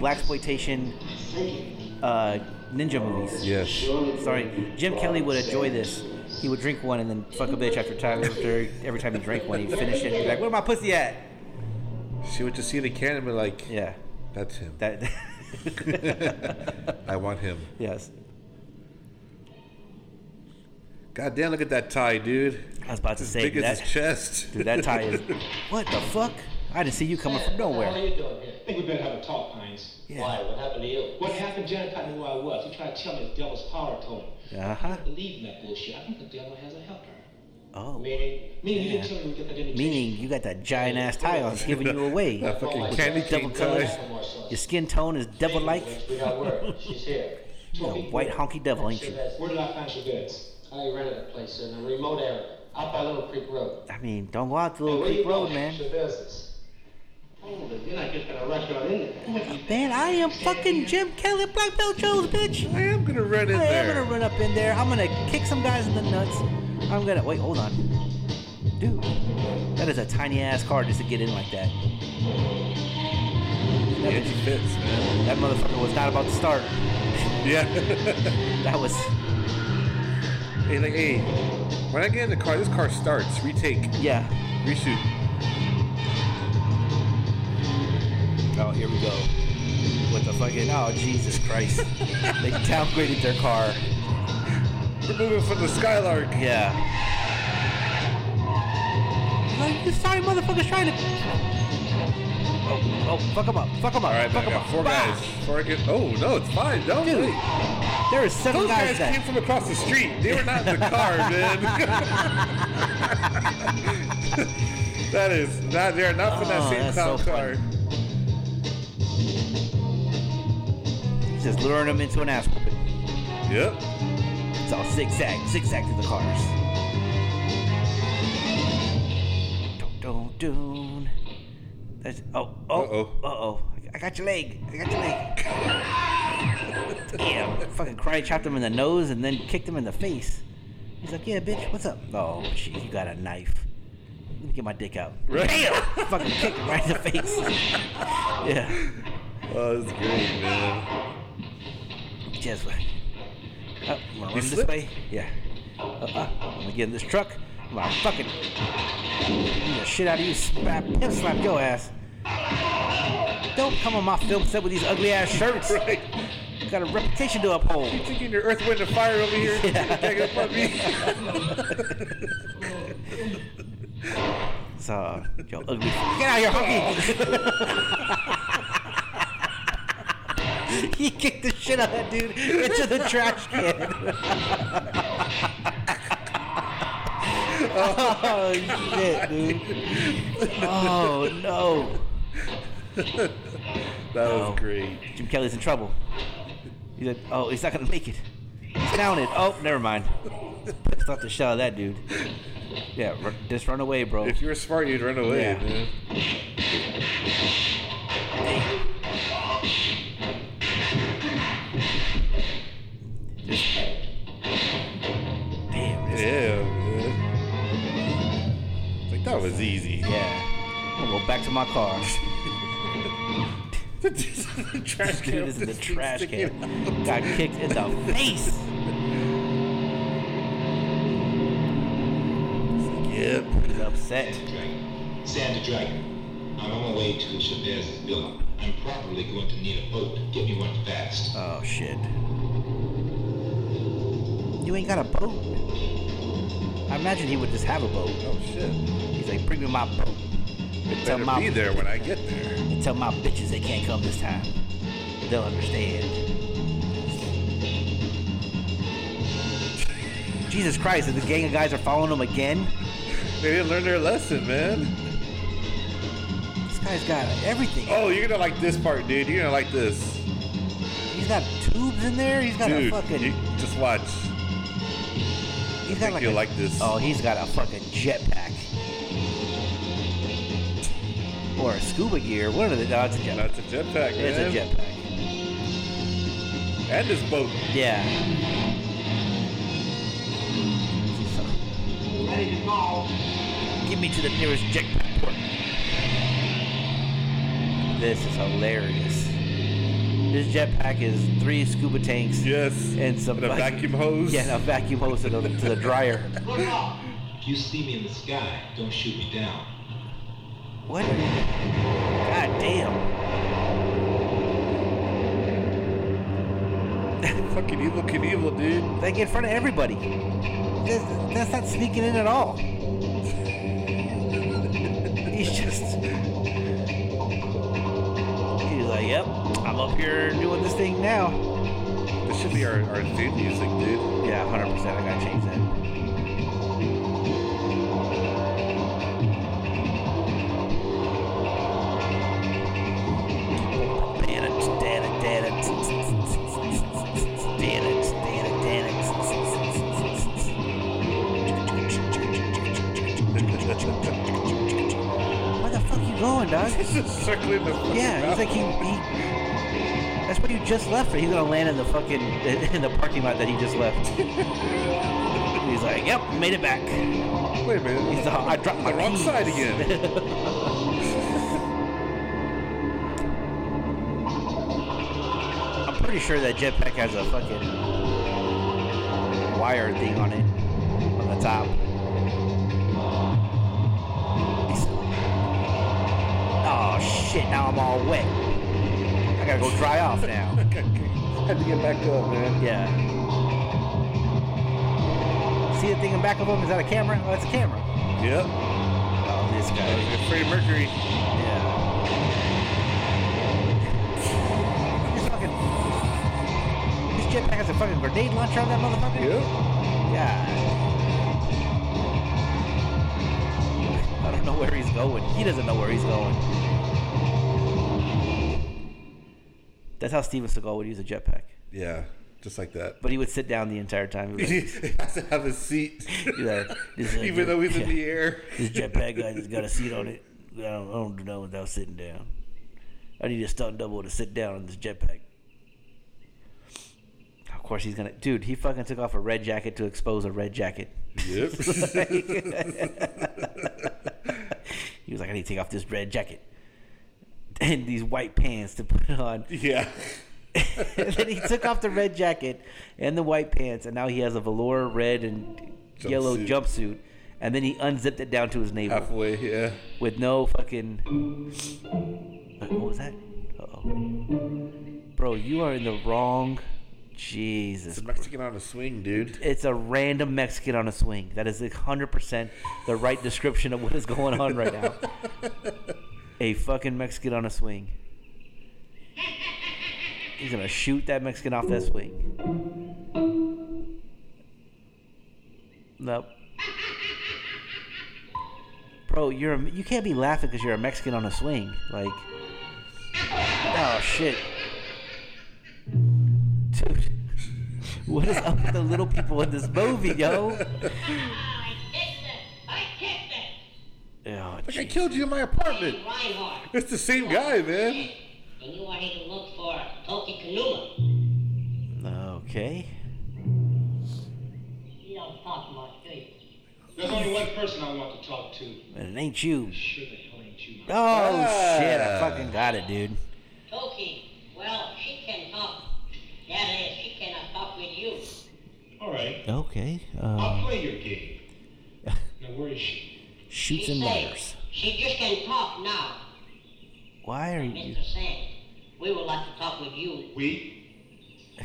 black exploitation uh, ninja movies. Yes. Sorry, Jim Kelly would enjoy this. He would drink one and then fuck a bitch after time after every time he drank one. He'd finish it. He'd be like, "Where my pussy at?" She would just see the can and be like, Yeah, that's him. that. I want him. yes, God damn, look at that tie, dude. I was about to As say big as his chest. Dude, that tie is. What the fuck? I didn't see you coming from nowhere. What are you doing here? I think we better have a talk, Hines. Yeah. Why? What happened to you? What happened? Janicot knew who I was. He tried to tell me the devil's power told him. Uh I huh. don't believe in that bullshit. I think the devil has a helper. Oh. Meaning, meaning you didn't tell me we get. Meaning you got that giant ass tie on, it's giving you away. That fucking With candy double cane colors. tie. Your skin tone is devil like. We got word. She's here. You a white honky devil, ain't you? Where did I find your goods? I rented a place in a remote area, out by Little Creek Road. I mean, don't go out to Little Creek Road, man. It's business. Hold it, you're not just gonna rush right in there. Man, I am fucking Jim Kelly, Black Belt Jones, bitch. I am gonna run in I am gonna run up in there. I'm gonna kick some guys in the nuts. I'm gonna wait. Hold on, dude. That is a tiny ass car just to get in like that. That, It bitch- fits, man. that motherfucker was not about to start. Yeah. That was hey, like, hey, when I get in the car, this car starts. Retake. yeah. Reshoot. Oh, here we go. With the fucking oh Jesus Christ! they downgraded their car. We're moving from the Skylark. Yeah. Like, this sorry motherfucker's trying to. Oh, oh, fuck him up, fuck him up, All right, fuck man, him up. four Bah! guys. Before I get, oh no, it's fine. Don't Dude, wait. there is seven Those guys, guys that. came from across the street. They were not in the car, man. that is not. They're not from that Oh, same that's clown so car. Just luring them into an ass whooping. Yep. It's all zigzag, zigzag through the cars. Don't, don't, don't. That's, oh, oh, Uh-oh. uh oh. I got your leg. I got your leg. Damn. Fucking karate chopped him in the nose and then kicked him in the face. He's like, yeah, bitch, what's up? Oh, shit, you got a knife. Let me get my dick out. Right. Damn! Fucking kicked him right in the face. yeah. Oh, that's great, man. Just oh, wanna run this way? Yeah. Uh, uh, I'm gonna get in this truck. I'm gonna fucking beat the shit out of you, slap, pimp slap your ass. Don't come on my film set with these ugly ass shirts. Right. Got a reputation to uphold. You taking your Earth, Wind, and Fire over here. Yeah. Taking up on me. So, yo, ugly. Get out of here, hunky! he kicked the shit out of that dude into the trash can. oh shit, dude! Oh no! That Oh. was great. Jim Kelly's in trouble. He said, "Oh, he's not gonna make it. He's counted. Oh, never mind. Thought the shit out of that dude. Yeah, run, just run away, bro. If you were smart, you'd run away, Yeah. man. Yeah. I'm gonna go back to my car. This is the trash can. Dude is in the trash can. Got kicked in the face. Yep. He's upset. Dragon. Sand the Dragon. I'm on my way to Chavez's villa. I'm probably going to need a boat. Get me one fast. Oh shit. You ain't got a boat. I imagine he would just have a boat. Oh shit. Like, bring me my boat. It better my- be there when I get there. And tell my bitches they can't come this time. They'll understand. Jesus Christ, and the gang of guys are following him again? They didn't learn their lesson, man. This guy's got everything. Oh, you're gonna like this part, dude. You're gonna like this, He's got tubes in there. He's got dude. a fucking. you- just watch. he's I got think like you'll a, like this. Oh, he's got a fucking jetpack. Or a scuba gear. What are they? No, it's a jetpack. That's a jetpack, man. It's a jetpack. And this boat. Yeah. Ready to go. Get me to the nearest jetpack port. This is hilarious. This jetpack is three scuba tanks Yes. and some And a fucking- vacuum hose. Yeah, and a vacuum hose to the, to the dryer. Good luck. If you see me in the sky, don't shoot me down. What? God damn. Fucking Evel Knievel, dude. Like in front of everybody. That's, that's not sneaking in at all. He's just. He's like, yep, I'm up here doing this thing now. This should be our, our theme music, dude. Yeah, 100%. I gotta change He's just circling the fucking Yeah, he's like he, he. That's what you just left for. He's gonna land in the fucking in the parking lot that he just left. he's like, "Yep, made it back." Wait a minute. He's like, "I dropped my the wrong keys." side again. I'm pretty sure that jetpack has a fucking wire thing on it on the top. Shit! Now I'm all wet. I gotta go dry off now. Had to get back up, man. Yeah. See the thing in back of him? Is that a camera? Oh, that's a camera. Yep. Oh, this guy. It's Freddie Mercury. Yeah. This fucking. This jetpack has a fucking grenade launcher on that motherfucker? Yep. Yeah. I don't know where he's going. He doesn't know where he's going. That's how Steven Seagal would use a jetpack. Yeah. Just like that. But he would sit down the entire time. He would he has to have a seat. Yeah, this is a Even though he's in yeah. the air. This jetpack guy just got a seat on it. I don't, I don't do nothing without sitting down. I need a stunt double to sit down on this jetpack. Of course he's gonna, dude. He fucking took off a red jacket to expose a red jacket. Yep. he was like, I need to take off this red jacket and these white pants to put on. yeah. and then he took off the red jacket and the white pants, and now he has a velour red and yellow Jumpsuit. jumpsuit. And then he unzipped it down to his navel Halfway, yeah. with no fucking. Uh, what was that? Uh-oh. Bro, you are in the wrong. Jesus. It's a Mexican on a swing, dude. It's a random Mexican on a swing. That is 100% the right description of what is going on right now. a fucking Mexican on a swing. He's gonna shoot that Mexican off that swing. Nope. Bro, you're a, you can't be laughing because you're a Mexican on a swing. Like, oh shit, dude. What is up with the little people in this movie, yo? Like I killed you in my apartment. Reinhardt. It's the same guy, man. And you are here to look for Toki Kanuma. Okay. You don't talk much, do you? There's only one person I want to talk to. And it ain't you. Sure the hell ain't you. Oh shit! I fucking got it, dude. Toki, well, she can talk. That is, she cannot talk with you. All right. Okay. I'll Uh, play your game. Now, where is she? Shoots she and say murders. She just can talk now. Why are you? Mr. Sand, we would like to talk with you. We?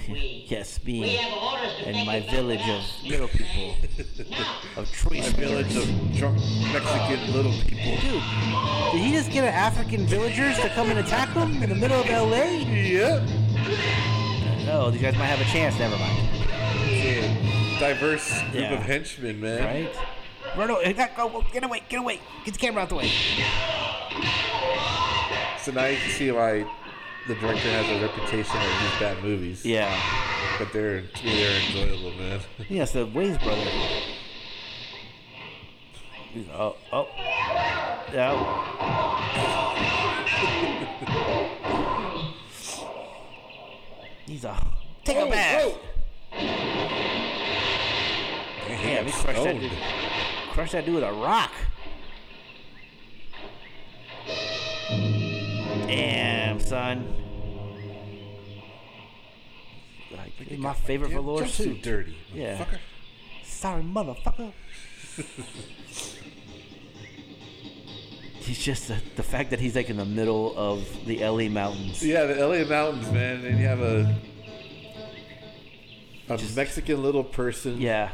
We, Yes, we me have orders to and take my back village of little people, of tree A village of drunk Mexican little people. Dude, did he just get an African villagers to come and attack him in the middle of L.A.? Yep. No, oh, these guys might have a chance. Never mind. It's diverse group Yeah. of henchmen, man. Right? Go, go, get away, get away, get the camera out the way. So now you can see why the director has a reputation of these bad movies. Yeah. But they're to me they're enjoyable, man. Yes, the Wayans brother. He's- Oh, oh. Yeah. He's a. Take a bath. Yeah, we crushed that dude. Crushed that dude with a rock. Damn, son. Like, my favorite Damn velour suit. dirty. Yeah. motherfucker. Sorry, motherfucker. he's just the, the fact that he's like in the middle of the LA mountains. Yeah, the LA mountains, man. And you have a a Mexican little person. Yeah.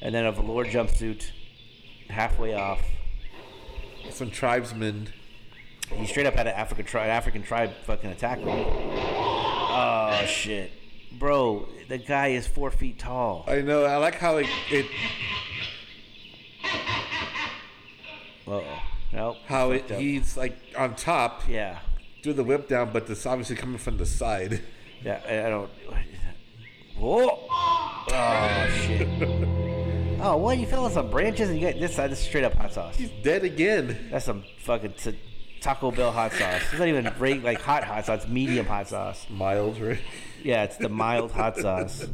And then a velour jumpsuit halfway off. Some tribesmen. He straight up had an African tribe African tribe fucking attack him. Oh shit. Bro, the guy is four feet tall. I know. I like how it, it Uh oh. Nope. how it up. he's like on top. Yeah. Threw the whip down, but it's obviously coming from the side. Yeah, I I don't. Whoa! Oh shit! oh, what? You fell on some branches and you got this side. This is straight up hot sauce. He's dead again. That's some fucking t- Taco Bell hot sauce. It's not even reg- like hot hot sauce. It's medium hot sauce. Mild, right? Yeah, it's the mild hot sauce.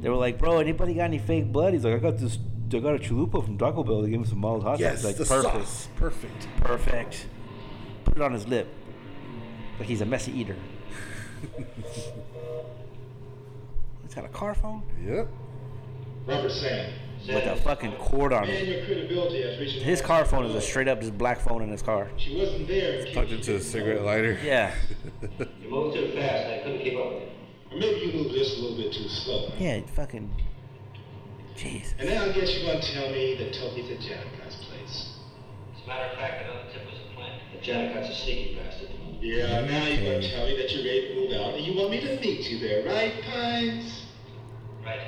They were like, bro, anybody got any fake blood? He's like, I got this. I got a chalupa from Taco Bell. They gave him some mild hot Yes, sauce. Like, the perfect, sauce. Perfect. perfect. Put it on his lip. Like he's a messy eater. He's got a car phone. Yep. Robert Sand. With a fucking cord on it. your credibility has reached His car phone is a straight up just black phone in his car. She wasn't there. Plugged into a cigarette lighter. Yeah. You moved too fast. I couldn't keep up with you. Or maybe you moved just a little bit too slow. Yeah, it fucking. Jeez. And now I guess you're going to tell me that Toby's at Janicot's place. As a matter of fact, another tip was a plant. The Janicot's a sneaky bastard. Yeah, now you're going to tell me that you're ready to move out and you want me to meet you there, right, Pines? Right.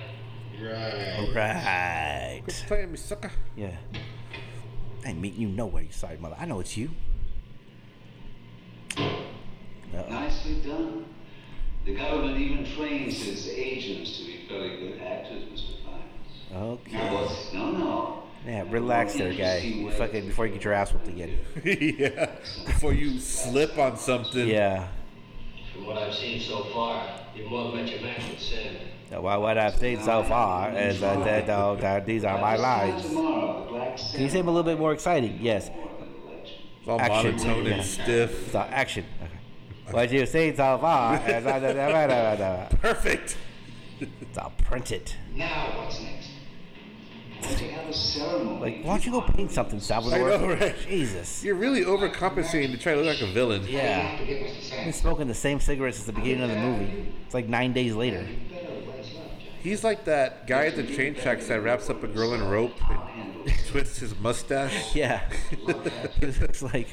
Right. Right. Quit playing me, sucker. Yeah. I ain't meeting you nowhere, you sorry mother. I know it's you. Uh-oh. Nicely done. The government even trains its agents to be fairly good actors, Mr. Pines. Okay. No, no. Yeah, relax there, guy. You fucking before you get your ass whooped again. yeah. Before you slip on something. Yeah. From what I've seen so far, you've more than met your match with Sam. Well, what I've seen so far is uh, that, uh, that these are my lives. Tomorrow, the Black Can you say them a little bit more exciting? Yes. It's all Action. monotone Yeah. and stiff. So action. Okay. What you've seen so far is uh, Perfect. it's all printed. Now what's next? To have a ceremony. Like, why don't you go paint something, Salvador? I know, right? Jesus. You're really overcompensating to try to look like a villain. Yeah. I've been smoking the same cigarettes since the beginning of the movie. It's like nine days later. He's like that guy at the train tracks that wraps up a girl in rope and twists his mustache. Yeah. it looks like.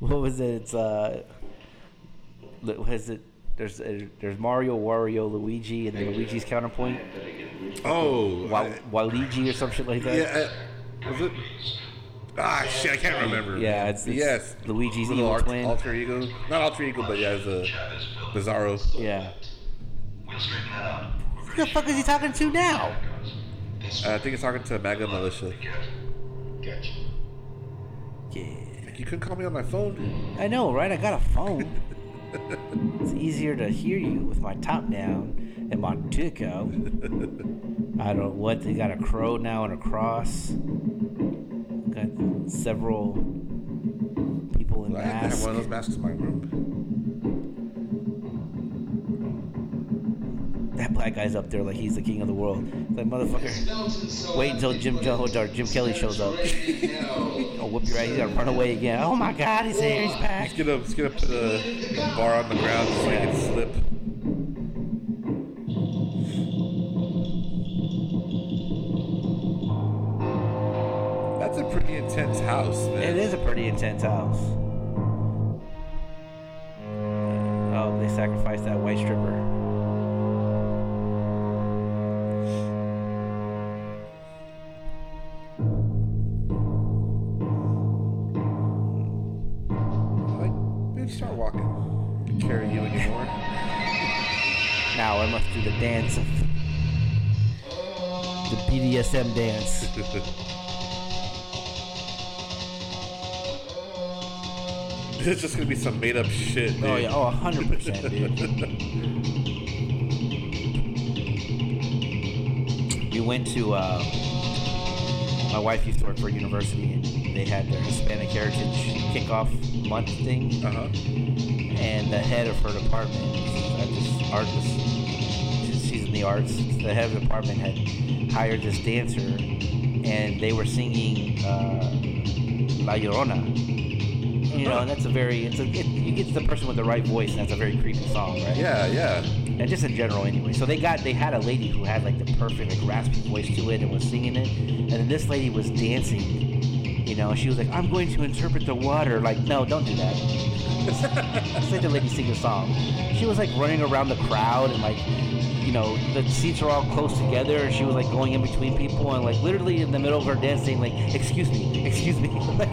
What was it? It's, uh. What was it? There's uh, there's Mario, Wario, Luigi, and then Luigi's counterpoint. Oh, Wa- Waluigi or some shit like that. yeah. uh, was it? Ah, shit, I can't remember. Yeah, it's- it's yes, Luigi's evil alt- twin. alter ego, not alter ego, but yeah, it's a Bizarro. Yeah. We'll straighten that out. Who the fuck is he talking to now? Uh, I think he's talking to MAGA militia. Gotcha. Yeah. Like, you couldn't call me on my phone. I know, right? I got a phone. it's easier to hear you with my top down and my dick out. I don't know what they got a crow now and a cross. Got several people in masks. I have one of those masks in my room. that black guy's up there like he's the king of the world. Like motherfucker, wait until Jim Jones or Jim Kelly shows up. Oh, whoop your ass. He's gonna run away again. Oh my God, he's here. He's back. He's gonna, he's gonna put a bar on the ground so he can slip. That's a pretty intense house, man. It is a pretty intense house. Oh, they sacrificed that white stripper. Dance of the BDSM dance. it's just gonna be some made up shit. Dude. Oh yeah, oh hundred percent, dude. we went to uh, my wife used to work for a university and they had their Hispanic Heritage kickoff month thing. Uh-huh. And the head of her department, this artist, she's- she's in the arts. The head of the department had hired this dancer, and they were singing uh, La Llorona. You know, and that's a very it's a it, you get the person with the right voice, and that's a very creepy song, right? Yeah, yeah. And just in general, anyway. So they got they had a lady who had like the perfect like raspy voice to it and was singing it, and then this lady was dancing. You know, she was like, "I'm going to interpret the water." Like, no, don't do that. Just let the lady sing a song. She was like running around the crowd and like, you know, the seats are all close together, and she was like going in between people and like literally in the middle of her dance saying like, "Excuse me, excuse me." like,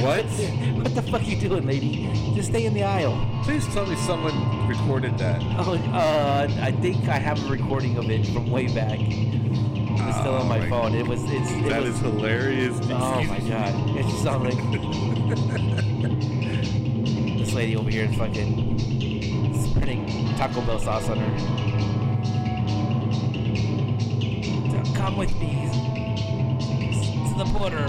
What? what the fuck are you doing, lady? Just stay in the aisle. Please tell me someone recorded that. Oh, uh, I think I have a recording of it from way back. It's still on my, Oh my- phone. It was. It's. It That was, is hilarious. Oh my god! It just sounds like this lady over here is fucking spreading Taco Bell sauce on her. Come with me to the border.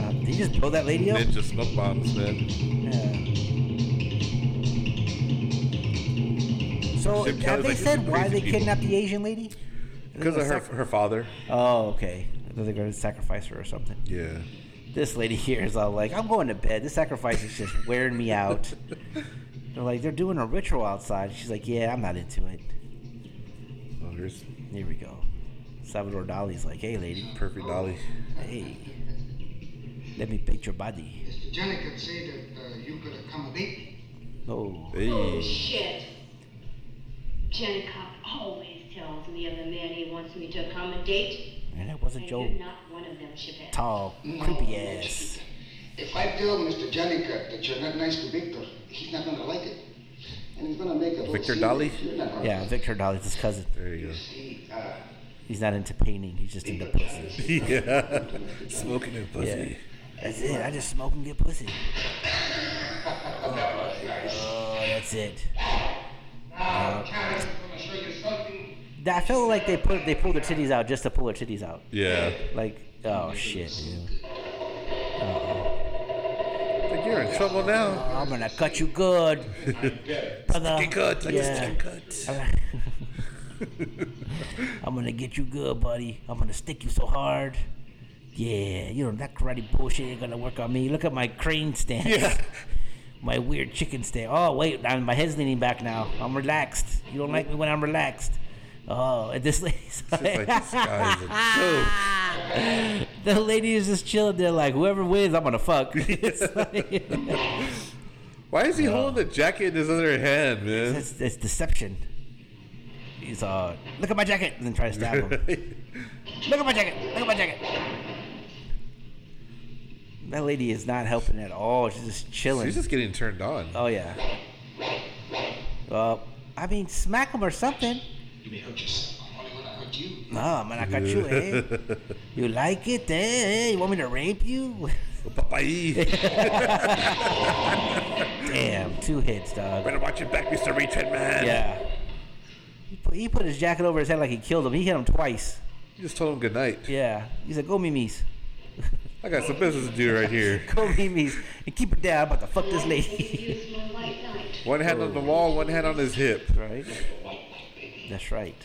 Uh, did you just blow that lady up? Ninja smoke bombs, man. So Jim have Kelly's they like, said why they people." kidnapped the Asian lady? Because of her, her father. Oh, okay. They're going to sacrifice her or something. Yeah. This lady here is all like, "I'm going to bed. This sacrifice is just wearing me out." They're like, "They're doing a ritual outside." She's like, "Yeah, I'm not into it." Oh, here's Here we go. Salvador Dali's like, "Hey, lady. perfect Dali. Hey, let me paint your body." Mr. Jellicoe said that uh, you could accommodate me. Oh. Oh, shit. Jenny Cobb always tells me of the man he wants me to accommodate. And that wasn't and Joe. Not one of them, Chavez. Tall, No, creepy no, ass. If I tell Mr. Jellicoe that you're not nice to Victor, he's not gonna like it. And he's gonna make a Victor scene Dolly? that You're not gonna Yeah, like. Victor Dali's his cousin. There you go. See, uh, He's not into painting. He's just into pussy. yeah. Smoking and Yeah. pussy. That's it. I just smoke and get pussy. Oh, that's it. now, Karen, I'm gonna show you something. I felt like they put they pulled their titties out just to pull their titties out. Yeah. Like, oh shit, dude. Like you're in trouble now. I'm gonna cut you good, brother. Get cut. Like Yeah. a skin cut. I'm gonna get you good, buddy. I'm gonna stick you so hard. Yeah, you know that karate bullshit ain't gonna work on me. Look at my crane stance. Yeah. My weird chicken stance. Oh wait, now my head's leaning back now. I'm relaxed. You don't like me when I'm relaxed. Oh, and this lady's like this guy is a joke. the lady is just chilling there, like whoever wins, I'm gonna fuck. Like- Why is he holding the jacket in his other hand, man? it's, it's deception. He's uh, look at my jacket, and then try to stab him. look at my jacket. Look at my jacket. That lady is not helping at all. She's just chilling. She's just getting turned on. oh yeah. Well, I mean, smack him or something. You may hurt yourself. I'm only gonna hurt you. No, man, I got you, eh? You like it, eh? You want me to rape you? Papai. Damn, two hits, dog. Better watch your back, Mr. Retread Man. Yeah. He put, he put his jacket over his head like he killed him. He hit him twice. You just told him good night. Yeah. He said, "Go mimis, I got some business to do right here. go mimis, and keep it down. I'm about to fuck this lady." Use my white light. One hand on the wall, one hand on his hip. right. That's right.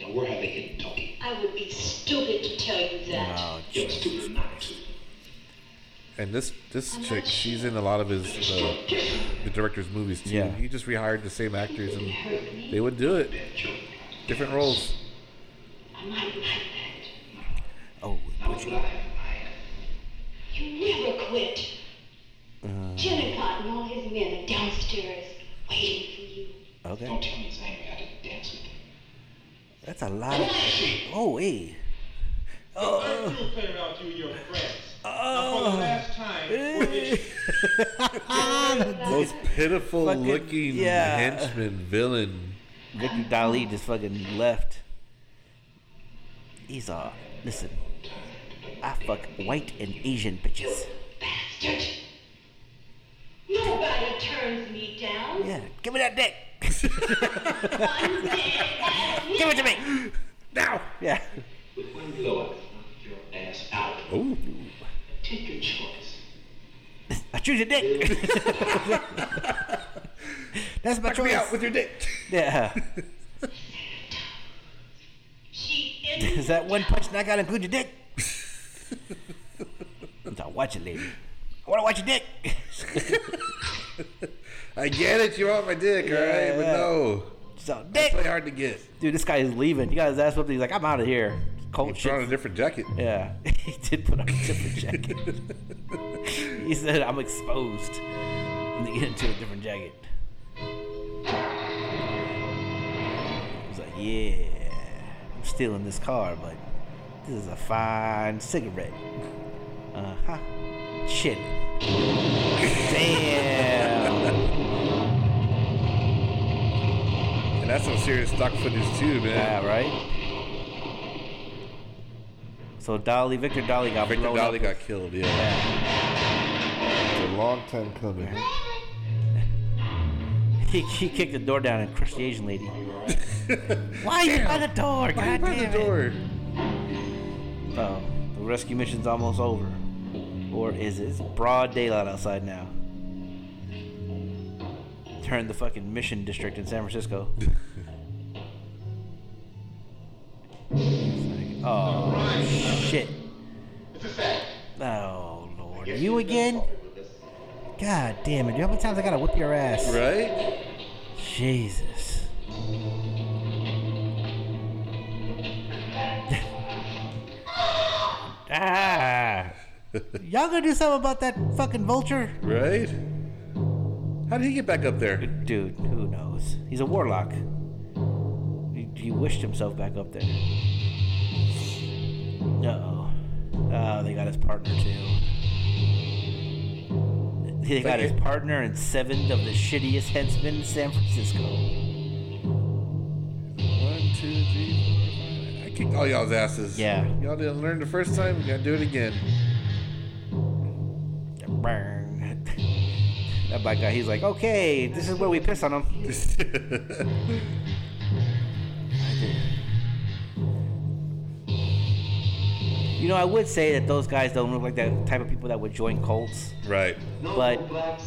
Now, where have they hidden Toby? I would be stupid to tell you that. Oh, You're stupid not to. And this this chick, she's in a lot of his uh, the director's movies too. Yeah. He just rehired the same actors and they would do it. Different roles. I might like that. Oh, would you You never quit. Janicot and all his men are downstairs waiting for you. Okay. Don't tell me he's angry. I didn't dance with him. That's a lot of. Shit. Oh, hey. Oh. You clear out you and your friends. Now, for Oh. the last time, for Most pitiful Fucking- looking yeah. henchman villain. Victor Dali just fucking left. He's uh, listen. I fuck white and Asian bitches. Bastard. Nobody turns me down. Yeah, give me that dick. One day I'll Give it to me. Now. Yeah. With one blow, knock your ass out. Ooh. Take your choice. I choose a dick. That's my Knock me choice. out with your dick. Yeah. She Is that one punch knock out include your dick? so watch it, lady. I want to watch your dick. I get it. You want my dick, all right? But no. So That's dick. really hard to get. Dude, this guy is leaving. He got his ass whipped. He's like, I'm out of here. Cold Put on a different jacket. Yeah, he did put on a different jacket. he said, I'm exposed. And they get into a different jacket. He's like, yeah, I'm still in this car, but this is a fine cigarette. Uh huh. Shit. Damn. That's some serious stock footage too, man. Yeah, right? So Dolly, Victor Dolly got Victor Dolly up. got killed. Yeah. It's a long time coming. He, he kicked the door down and crushed the Asian lady. Why you by the door? Why you God by the door? Oh, the rescue mission's almost over. Or is it? It's broad daylight outside now. Turn the fucking mission district in San Francisco. Like, oh, shit. It's a fact. Oh, Lord. You again? God damn it. You how many times I gotta whip your ass? Right? Jesus. ah. Y'all gonna do something about that fucking vulture? Right? How did he get back up there? Dude, who knows? He's a warlock. He, he wished himself back up there. Uh oh. Oh, they got his partner too. They got his partner and seven of the shittiest henchmen in San Francisco. One, two, three, four, five. I kicked all y'all's asses. Yeah. Y'all didn't learn the first time. We gotta do it again. Burn. That black guy, he's like, okay, this is where we piss on him. You know, I would say that those guys don't look like the type of people that would join cults, right. but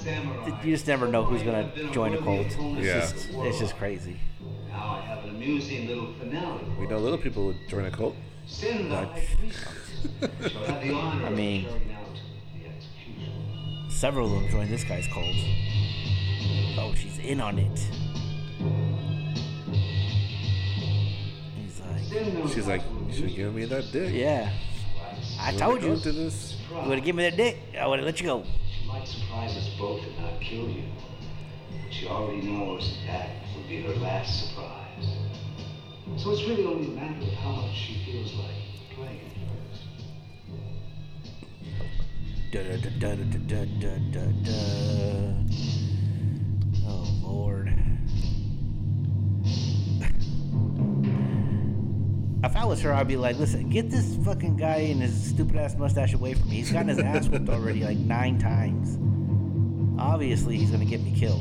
th- you just never know who's gonna join a cult. It's Yeah. just, it's just crazy. Now I have an amusing little finale. We know little people would join a cult. Sin the high priest shall have the I mean- Several of them joined this guy's cult. Oh, she's in on it. He's like, She's like, to you should give me that dick. yeah, I You told wanna you. to this. You would have given me that dick, I would have let you go. She might surprise us both and not kill you. But she already knows that will be her last surprise. So it's really only a matter of how much she feels like Oh Lord. If I was her, I'd be like, listen, get this fucking guy and his stupid ass mustache away from me. He's gotten his ass whipped already like nine times. Obviously, he's gonna get me killed.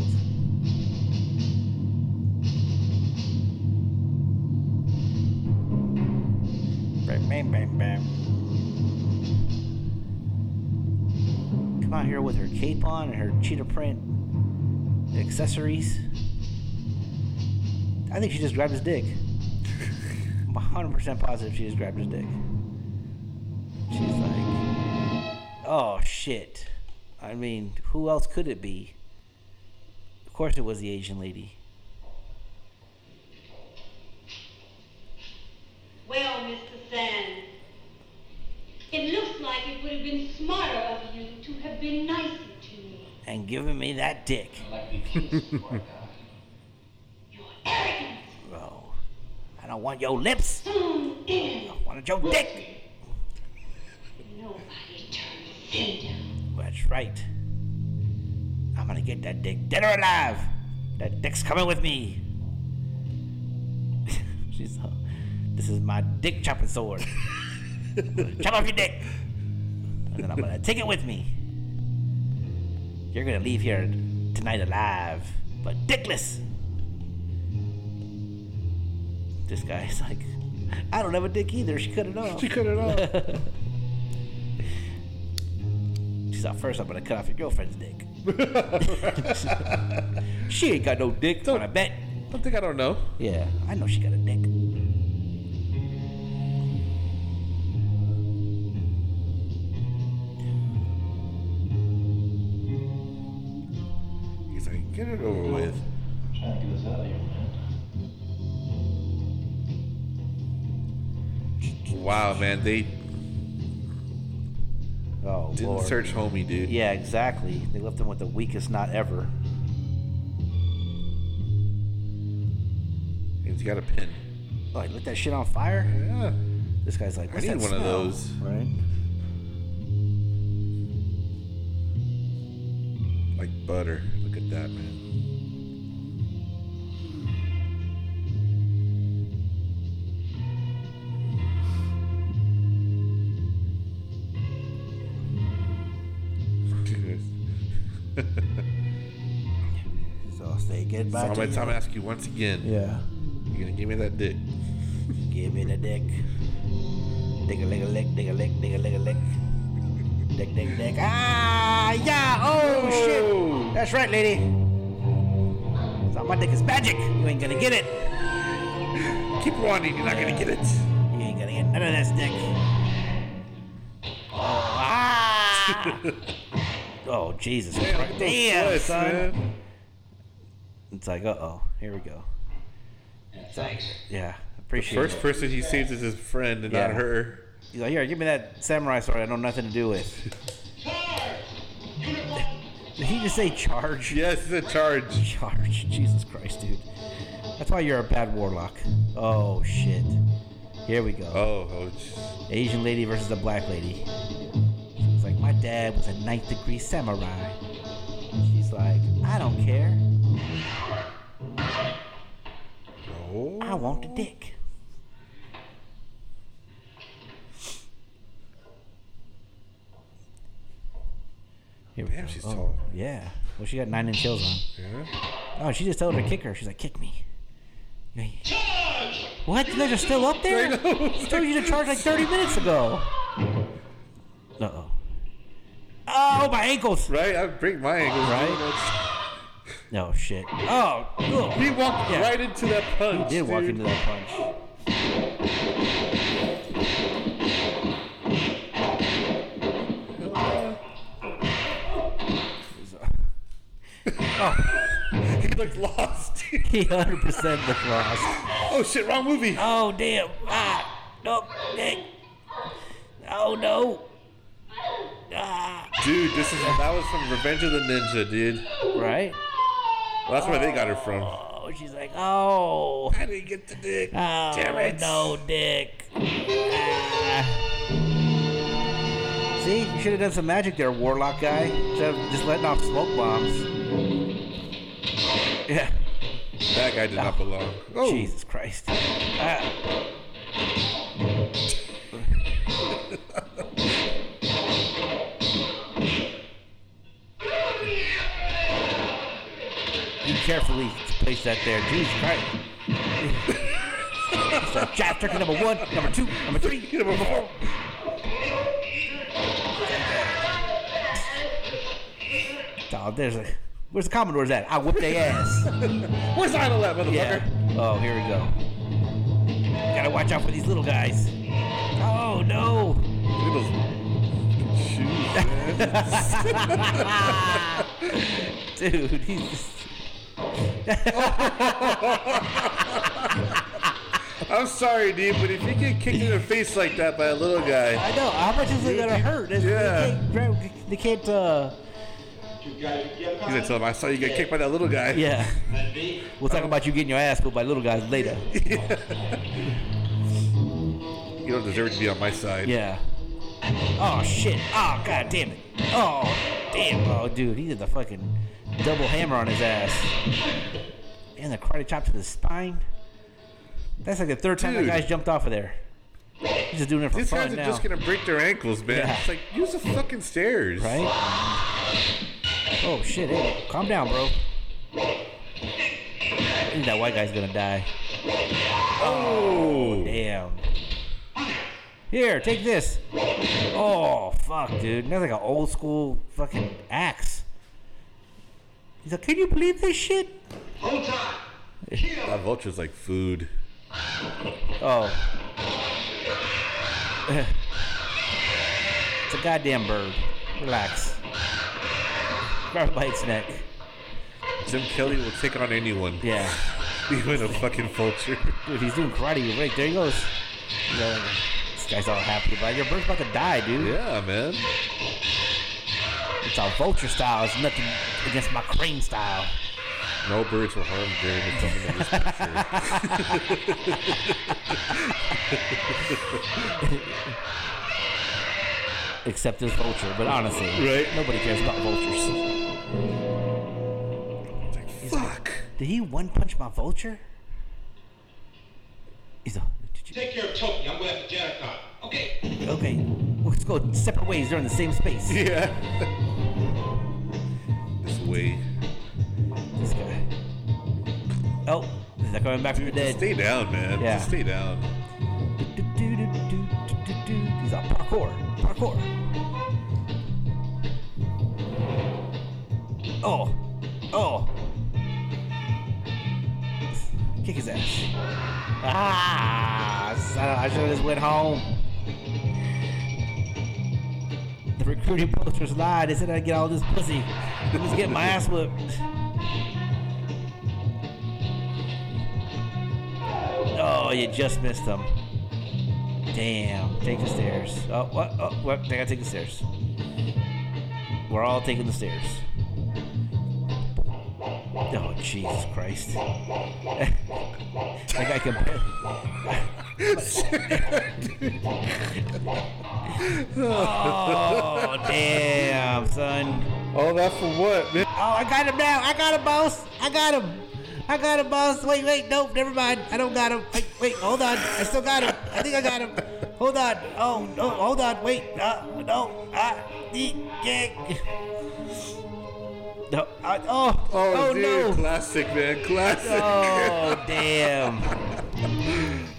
Bam, bam, bam, bam. Come out here with her cape on and her cheetah print accessories. I think she just grabbed his dick. I'm 100% positive she just grabbed his dick. She's like, oh shit. I mean, who else could it be? Of course it was the Asian lady. Well, Mr. Sand, it looks like it would have been smarter of you have been nicer to me. And giving me that dick. your Arrogance Oh, I don't want your lips. soon in. I want your dick. Nobody turns sin down. That's right. I'm gonna get that dick dead or alive. That dick's coming with me. She's. Uh, this is my dick chopping sword. Chop off your dick, and then I'm gonna take it with me. You're gonna leave here tonight alive, but dickless. This guy's like, I don't have a dick either. She cut it off. She cut it off. She's like, first I'm gonna cut off your girlfriend's dick. she ain't got no dick, but I bet. Don't think I don't know. Yeah, I know she got a dick. Get it over with. Trying to get us out of here, man. Wow, man, they Oh, didn't Lord. search homie, dude. Yeah, exactly. They left him with the weakest knot ever. He's got a pin. Oh, he lit that shit on fire? Yeah. This guy's like, I need that one of those. Right? Like butter. Look that, man. So I'll say So I'm gonna you. time ask you once again. Yeah. You gonna give me that dick? Give me the dick. Dig a lick a lick, dig a lick, dig a lick a lick. Dick, dick, dick. Ah, yeah. Oh, Oh. shit. That's right, lady. So my dick is magic. You ain't gonna get it. Keep wanting, you're not gonna get it. You ain't gonna get none of this dick. Oh, ah. oh Jesus Christ. Damn, Yes, son. man. It's like, uh oh, here we go. Thanks. Yeah, The appreciate first it. person he saves is his friend and not her. He's like, here, give me that samurai sword I know nothing to do with. Did he just say charge? Yes, the charge. Charge. Jesus Christ, dude. That's why you're a bad warlock. Oh, shit. Here we go. Oh, oh. Asian lady versus the black lady. She was like, my dad was a ninth degree samurai. She's like, I don't care. oh. I want the dick. Here we Damn, go. she's Oh, tall. Yeah. Well, she got nine inch heels on. Yeah. Oh, she just told her to kick her. She's like, kick me. Charge! What? You guys are still up there? I told you to charge like 30 minutes ago. Uh oh. Oh, my ankles. Right? I'd break my ankles. Right? No shit. Oh, ugh. He walked Yeah. right into that punch. He did walk into that punch. He looked lost. He 100% looked lost. oh shit! Wrong movie. Oh, damn. Ah, no, Nick. Oh, no. Ah. Dude, this is that was from Revenge of the Ninja, dude. Right? Well, that's where they got her from. Oh, she's like, oh. How didn't get the dick. Oh, Damn it. no, Dick. Ah. See, you should have done some magic there, Warlock guy. Instead of just letting off smoke bombs. Yeah. That guy did not belong. Oh, Jesus Christ. Ah. You carefully place that there. Jesus Christ. so, turkey number one, number two, number three, number four. Oh, there's a. Where's the Commodore's at? I whip their ass. where's Idol at, motherfucker? Yeah. Oh, here we go. Gotta watch out for these little guys. Oh no. Those shoes, man. Dude, he's just... I'm sorry, dude, but if you get kicked in the face like that by a little guy, I know. How much is it gonna hurt? It's- Yeah. They can't. They can't uh, You got it. He's gonna tell him, "I saw you get kicked by that little guy." yeah. We'll talk about you getting your ass whooped by little guys later. You don't deserve to be on my side. Yeah. Oh shit. Oh god damn it. Oh damn. Oh dude, he did the fucking double hammer on his ass. And the karate chop to the spine. That's like the third time Dude. that guy's jumped off of there. He's just doing it for These fun guys are now. just gonna break their ankles, man. Yeah. It's like use the fucking stairs, Right? Oh shit, hey, calm down, bro. Think that white guy's gonna die. Oh, Damn. Here, take this. Oh, fuck, dude. That's like an old school fucking axe. He's like, can you believe this shit? Hold time. that vulture's like food. Oh. it's a goddamn bird. Relax. Grab by its neck. Jim Kelly will take on anyone, Yeah. even a fucking vulture. Dude, he's doing karate. Right, there he goes. All this guy's all happy about it. Your bird's about to die, dude. Yeah, man. It's our vulture style. It's nothing against my crane style. No birds were harmed during the filming of this picture. Except this vulture, but honestly, Right. nobody cares about vultures. Fuck. Did he one punch my vulture? He's a, Take care of Toki. I'm going after Jericho. Okay. okay. Let's go separate ways. They're in the same space. Yeah. this way. This guy. Oh, they're coming back from the dead. Stay down, man. Yeah. Just stay down. He's on parkour. Parkour. Oh. Oh. Kick his ass. Ah! I should have just went home. The recruiting posters lied. They said I'd get all this pussy. I was getting my ass whipped. Oh, you just missed them. Damn. Take the stairs. Oh, what? Oh, what? They gotta take the stairs. We're all taking the stairs. Oh, Jesus Christ. that guy can. oh, damn, son. Oh, all that for what, man? Oh, I got him now. I got him, boss. I got him. I got him, boss. Wait, wait, nope, never mind. I don't got him. Wait, wait, hold on. I still got him. I think I got him. Hold on. Oh, no, hold on. Wait. Uh, no. Ah, eat, kick. No. I, oh, Oh, oh, no. classic, man, classic. Oh, damn.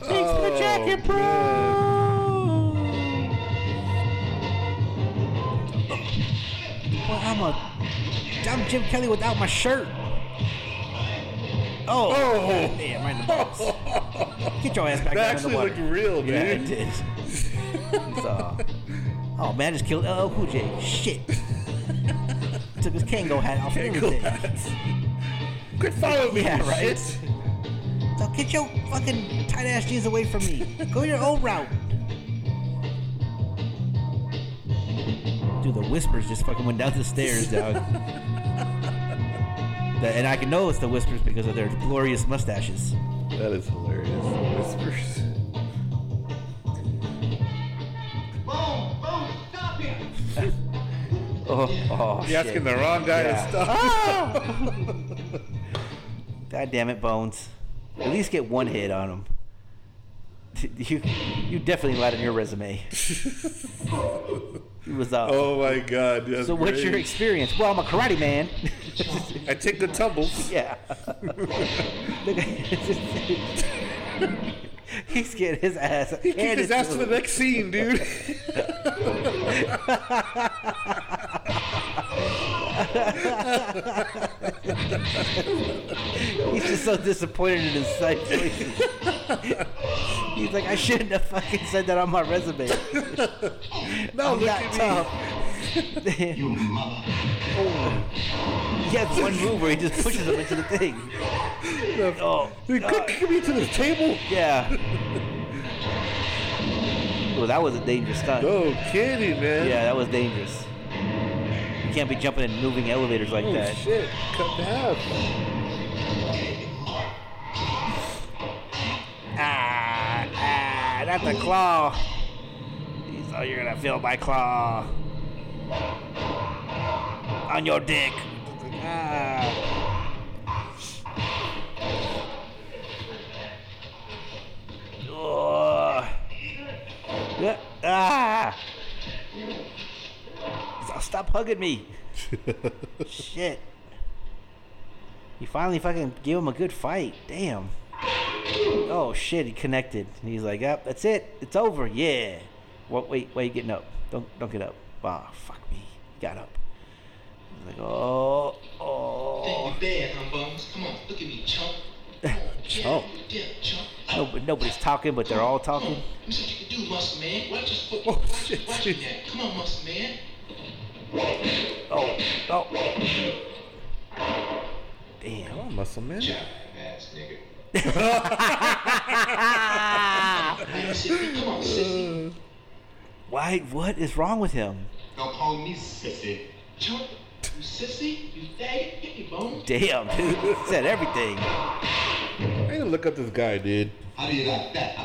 Thanks for the Oh, jacket, bro. Well, I'm a, I'm Jim Kelly without my shirt. Oh, Oh. God damn, right in the balls. Get your ass back That down in the actually looked real, Yeah, it dude. did. So, uh, oh man, I just killed LL Cool J. Shit. Took his Kangol hat off and everything. hats. Quit following me, Yeah, right. shit. So get your fucking tight ass jeans away from me. Go your own route. Dude, the whispers just fucking went down the stairs, dog. The- and I can know it's the whispers because of their glorious mustaches. That is hilarious. Whispers. Boom, boom, stop him. Oh, oh You're shit. asking the wrong guy Yeah. to stop. Ah! God damn it, Bones. At least get one hit on him. You, you definitely lied on your resume. He was uh, Oh my god. That's So what's your experience? Well, I'm a karate man. I take the tumbles. yeah. He's getting his ass. He kicked his ass to the next scene, dude. He's just so disappointed in his sight choices. He's like, I shouldn't have fucking said that on my resume. No, I'm look not at tough. You mother. Oh. He has one move where he just pushes him into the thing. Oh, he come, come me to this table. yeah. Well, that was a dangerous stunt. No kidding, man. Yeah, that was dangerous. You can't be jumping and moving elevators like Oh that. shit! Cut in half. Ah, ah, not the claw. You thought you're gonna feel my claw on your dick. Ah. Ugh. Yeah, Ah. Stop hugging me. Shit. He finally fucking gave him a good fight. Damn. Oh shit, he connected. And he's like, Yep, that's it. It's over. Yeah. What wait, wait, you getting up. Don't don't get up. Ah, fuck me. He got up. He's like, oh, oh. You bad, huh, Bones? Come on, look at me, chump. Come on, Chump. Yeah, chump. No, nobody's talking, but they're all talking. Let me see what you can do, muscle man. Watch your foot. Watch, it, watch now. Come on, muscle man. Oh, oh. Damn. Oh, muscle man. Ass nigga. Come on, sissy. Why? What is wrong with him? Don't call me sissy. Chump, you sissy, you faggot, get me, Bones. Damn, dude. Said everything. I need to look up this guy, dude. How do you like that?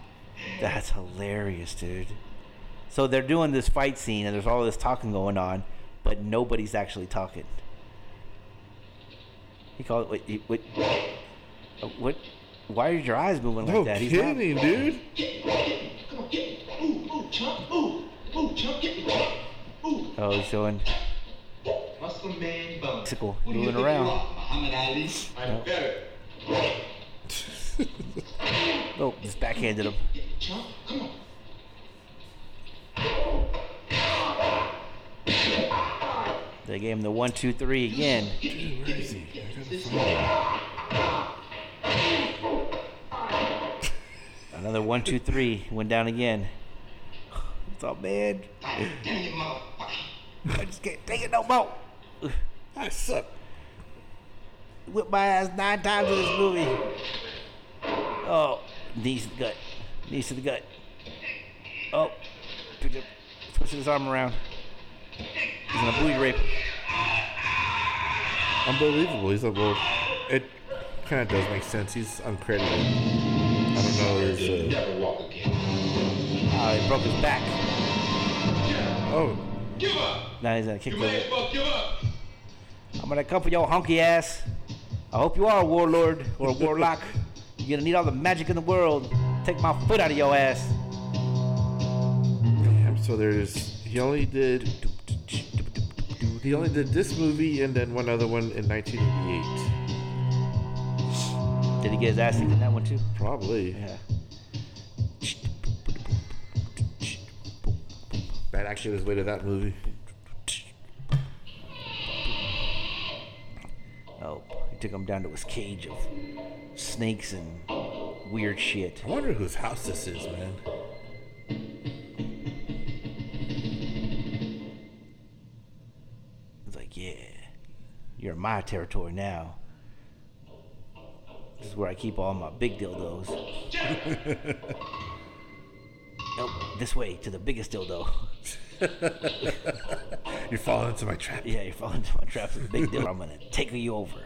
That's hilarious, dude. So they're doing this fight scene, and there's all this talking going on, but nobody's actually talking. He called. Wait, he- wait, uh, what? Why are your eyes moving like No that? He's not- kidding, dude. Get me, get me. Come on, get me. Ooh, ooh, chump. Ooh, ooh, chump, get me, chump. Ooh, Oh, he's showing muscle man, Bones. bicycle Who you moving think around. you are, Muhammad Ali? I'm better. Oh, just backhanded him. Get me, chump. Come on. They gave him the one, two, three again. Another one, two, three went down again. Damn you, motherfucker. I just can't take it no more. I suck. Whipped my ass nine times in this movie. Oh, knees to the gut. Knees to the gut. Oh, picked up, twisted his arm around. He's in a booty rape. Unbelievable. He's a well. It kind of does make sense. He's uncredited. I don't know. His, uh, Never walk again. Oh, he broke his back. oh, Give up. Now he's gonna kick You the. may as well give up. I'm gonna come for your hunky ass. I hope you are a warlord or a warlock. You're gonna need all the magic in the world. Take my foot out of your ass. So there's. He only did. He only did this movie and then one other one in 1988. Did he get his ass kicked in that one too? Probably. Yeah. That actually was way to that movie. Oh, he took him down to his cage of snakes and weird shit. I wonder whose house this is, man. My territory now. This is where I keep all my big dildos. nope, this way to the biggest dildo. You're falling into my trap. Yeah, you're falling into my trap with a big dildo. I'm gonna take you over.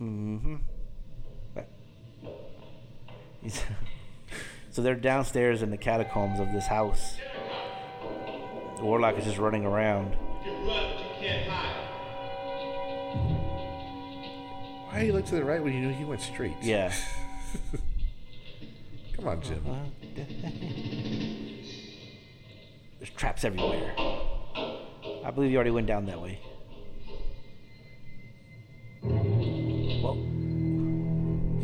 Mm-hmm. He's so they're downstairs in the catacombs of this house. The warlock is just running around. You can you. Why looked to the right when you knew he went straight? Yeah. Come on, Jim. Uh-huh. There's traps everywhere. I believe you already went down that way. Well,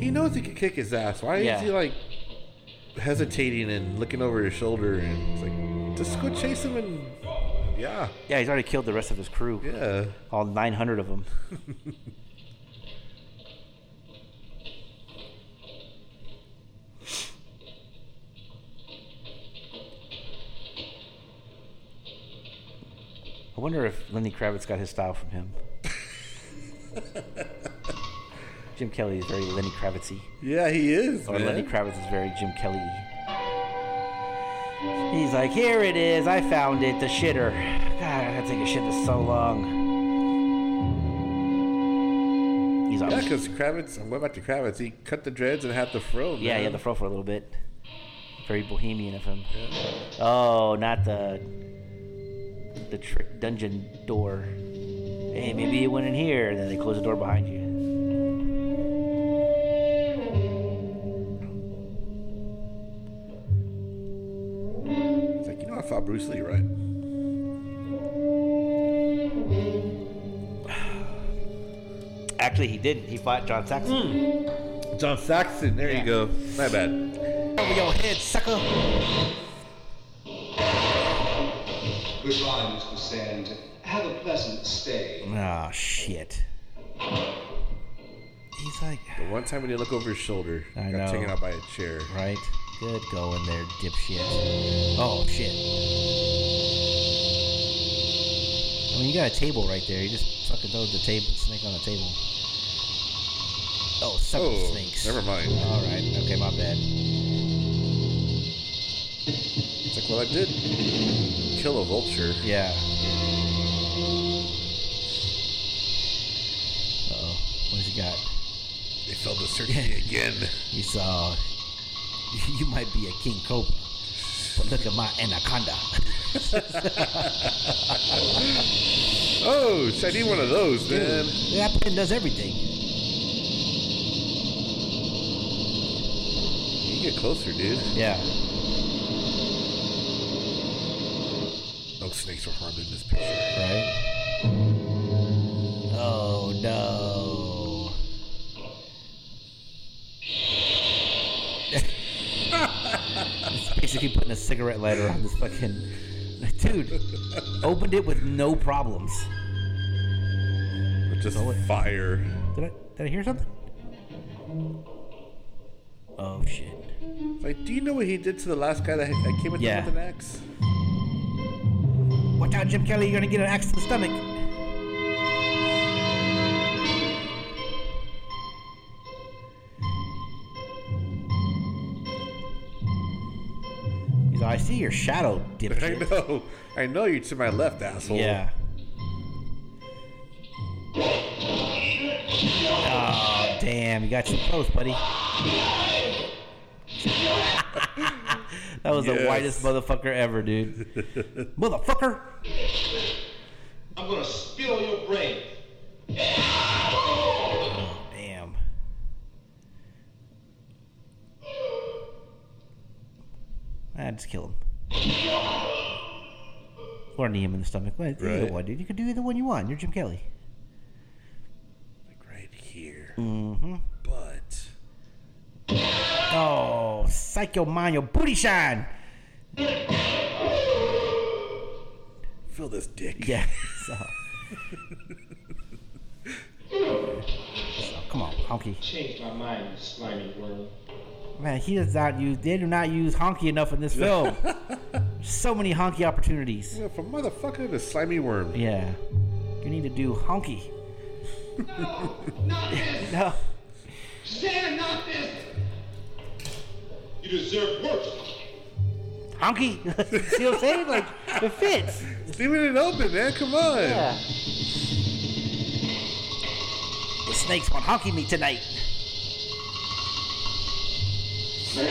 He knows he can kick his ass. Why Yeah. is he like hesitating and looking over his shoulder, and it's like, just go chase him and yeah, Yeah, he's already killed the rest of his crew. yeah. All 900 of them. I wonder if Lenny Kravitz got his style from him. Jim Kelly is very Lenny Kravitzy. Yeah, he is. Or man. Lenny Kravitz is very Jim Kelly. He's like, here it is. I found it. The shitter. God, I to take a shit this so long. He's Yeah, because Kravitz, what about the Kravitz? He cut the dreads and had the fro. Yeah, he had the fro for a little bit. Very bohemian of him. Oh, not the the trick dungeon door. Hey, maybe you went in here, and then they close the door behind you. It's like, you know, I fought Bruce Lee, right? Actually, he didn't. He fought John Saxon. Hmm. John Saxon. There you go. My bad. Over your head, sucker. Goodbye, Mr. Sand. Have a pleasant stay. Oh shit. He's like, The one time when you look over his shoulder, I got know. taken out by a chair. right? Good going there, dipshit. Oh shit. I mean, you got a table right there. You just fucking throw the table snake on the table. Oh, seven Oh, snakes. never mind. All right. Okay, my bad. It's like, well, I did kill a vulture. Yeah. Uh oh. What has he got? They failed to search me again. He saw. You might be a king cobra, but look at my anaconda. Oh, I need one of those, man. Dude, that pen does everything. You get closer, dude. Yeah. No snakes were harmed in this picture. Right? Oh no. Basically putting a cigarette lighter on this fucking. Dude, opened it with no problems. With just fire. Did I did I hear something? Oh shit. Like, do you know what he did to the last guy that, that came with Yeah. him with an axe? Watch out, Jim Kelly, you're gonna get an axe to the stomach. He's I see your shadow, I know. I know you're to my left, asshole. Yeah. Oh, damn, you got too close, buddy. that was the whitest motherfucker ever, dude. motherfucker! I'm gonna spit on your brain. Damn. Ah, just kill him. Or knee him in the stomach. Well, Either Right. one, dude. You can do either one you want. You're Jim Kelly. Like right here. Mm-hmm. But. Oh, psych your mind, your booty shine. Feel this dick. Yeah. So. So, come on, honky. Changed my mind, slimy worm. Man, he does not use. They do not use honky enough in this film. so many honky opportunities. Yeah, from motherfucker to slimy worm. Yeah. You need to do honky. No, not this! No. Sand, not this! You deserve worse. Honky. See what I'm saying? Like, it fits. Leaving it open, man. Come on. Yeah. The snakes want honky me tonight.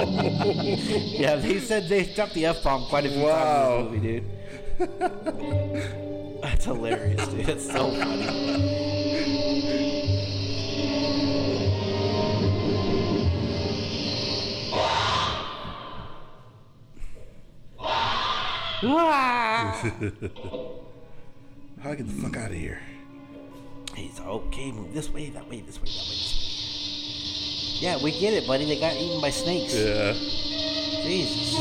Yeah, they said they dropped the F bomb quite a few Wow. times in this movie, dude. That's hilarious, dude. That's so funny. Ah! How do I get the fuck out of here? He's okay. Move this way, that way, this way, that way. This way. Yeah, we get it, buddy. They got eaten by snakes. Yeah. Jesus.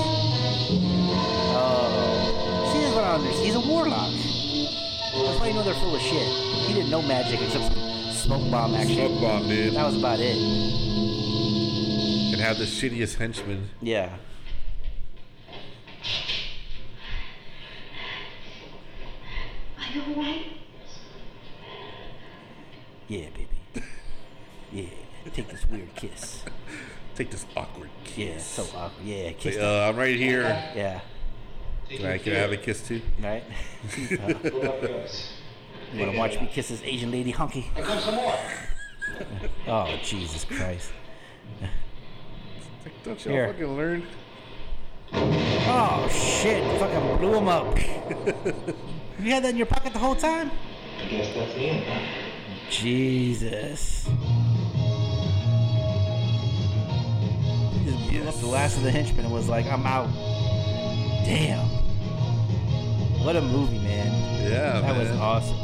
Oh. See, that's what I understand. He's a warlock. That's why you know they're full of shit. He didn't know magic except smoke bomb action. Smoke bomb, dude. That was about it. And have the shittiest henchman. Yeah. Are you alright? Yeah, baby. Yeah. Take this weird kiss. Take this awkward kiss. Yeah, so awkward. Yeah, kiss. Say, uh, I'm right here. Yeah. Can I, can I have a kiss too? Right? you want to watch me kiss this Asian lady hunky? Here comes some more. Oh, Jesus Christ. Like, don't y'all Here. fucking learn? Oh, shit. Fucking blew him up. you had that in your pocket the whole time? I guess that's the end, huh? Jesus. Just the last of the henchmen was like, I'm out. Damn. What a movie, man. Yeah, That was awesome.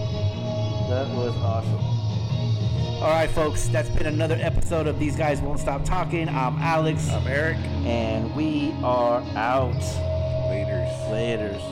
That was awesome. All right, folks, that's been another episode of These Guys Won't Stop Talking. I'm Alex. I'm Eric. And we are out. Laters. Laters.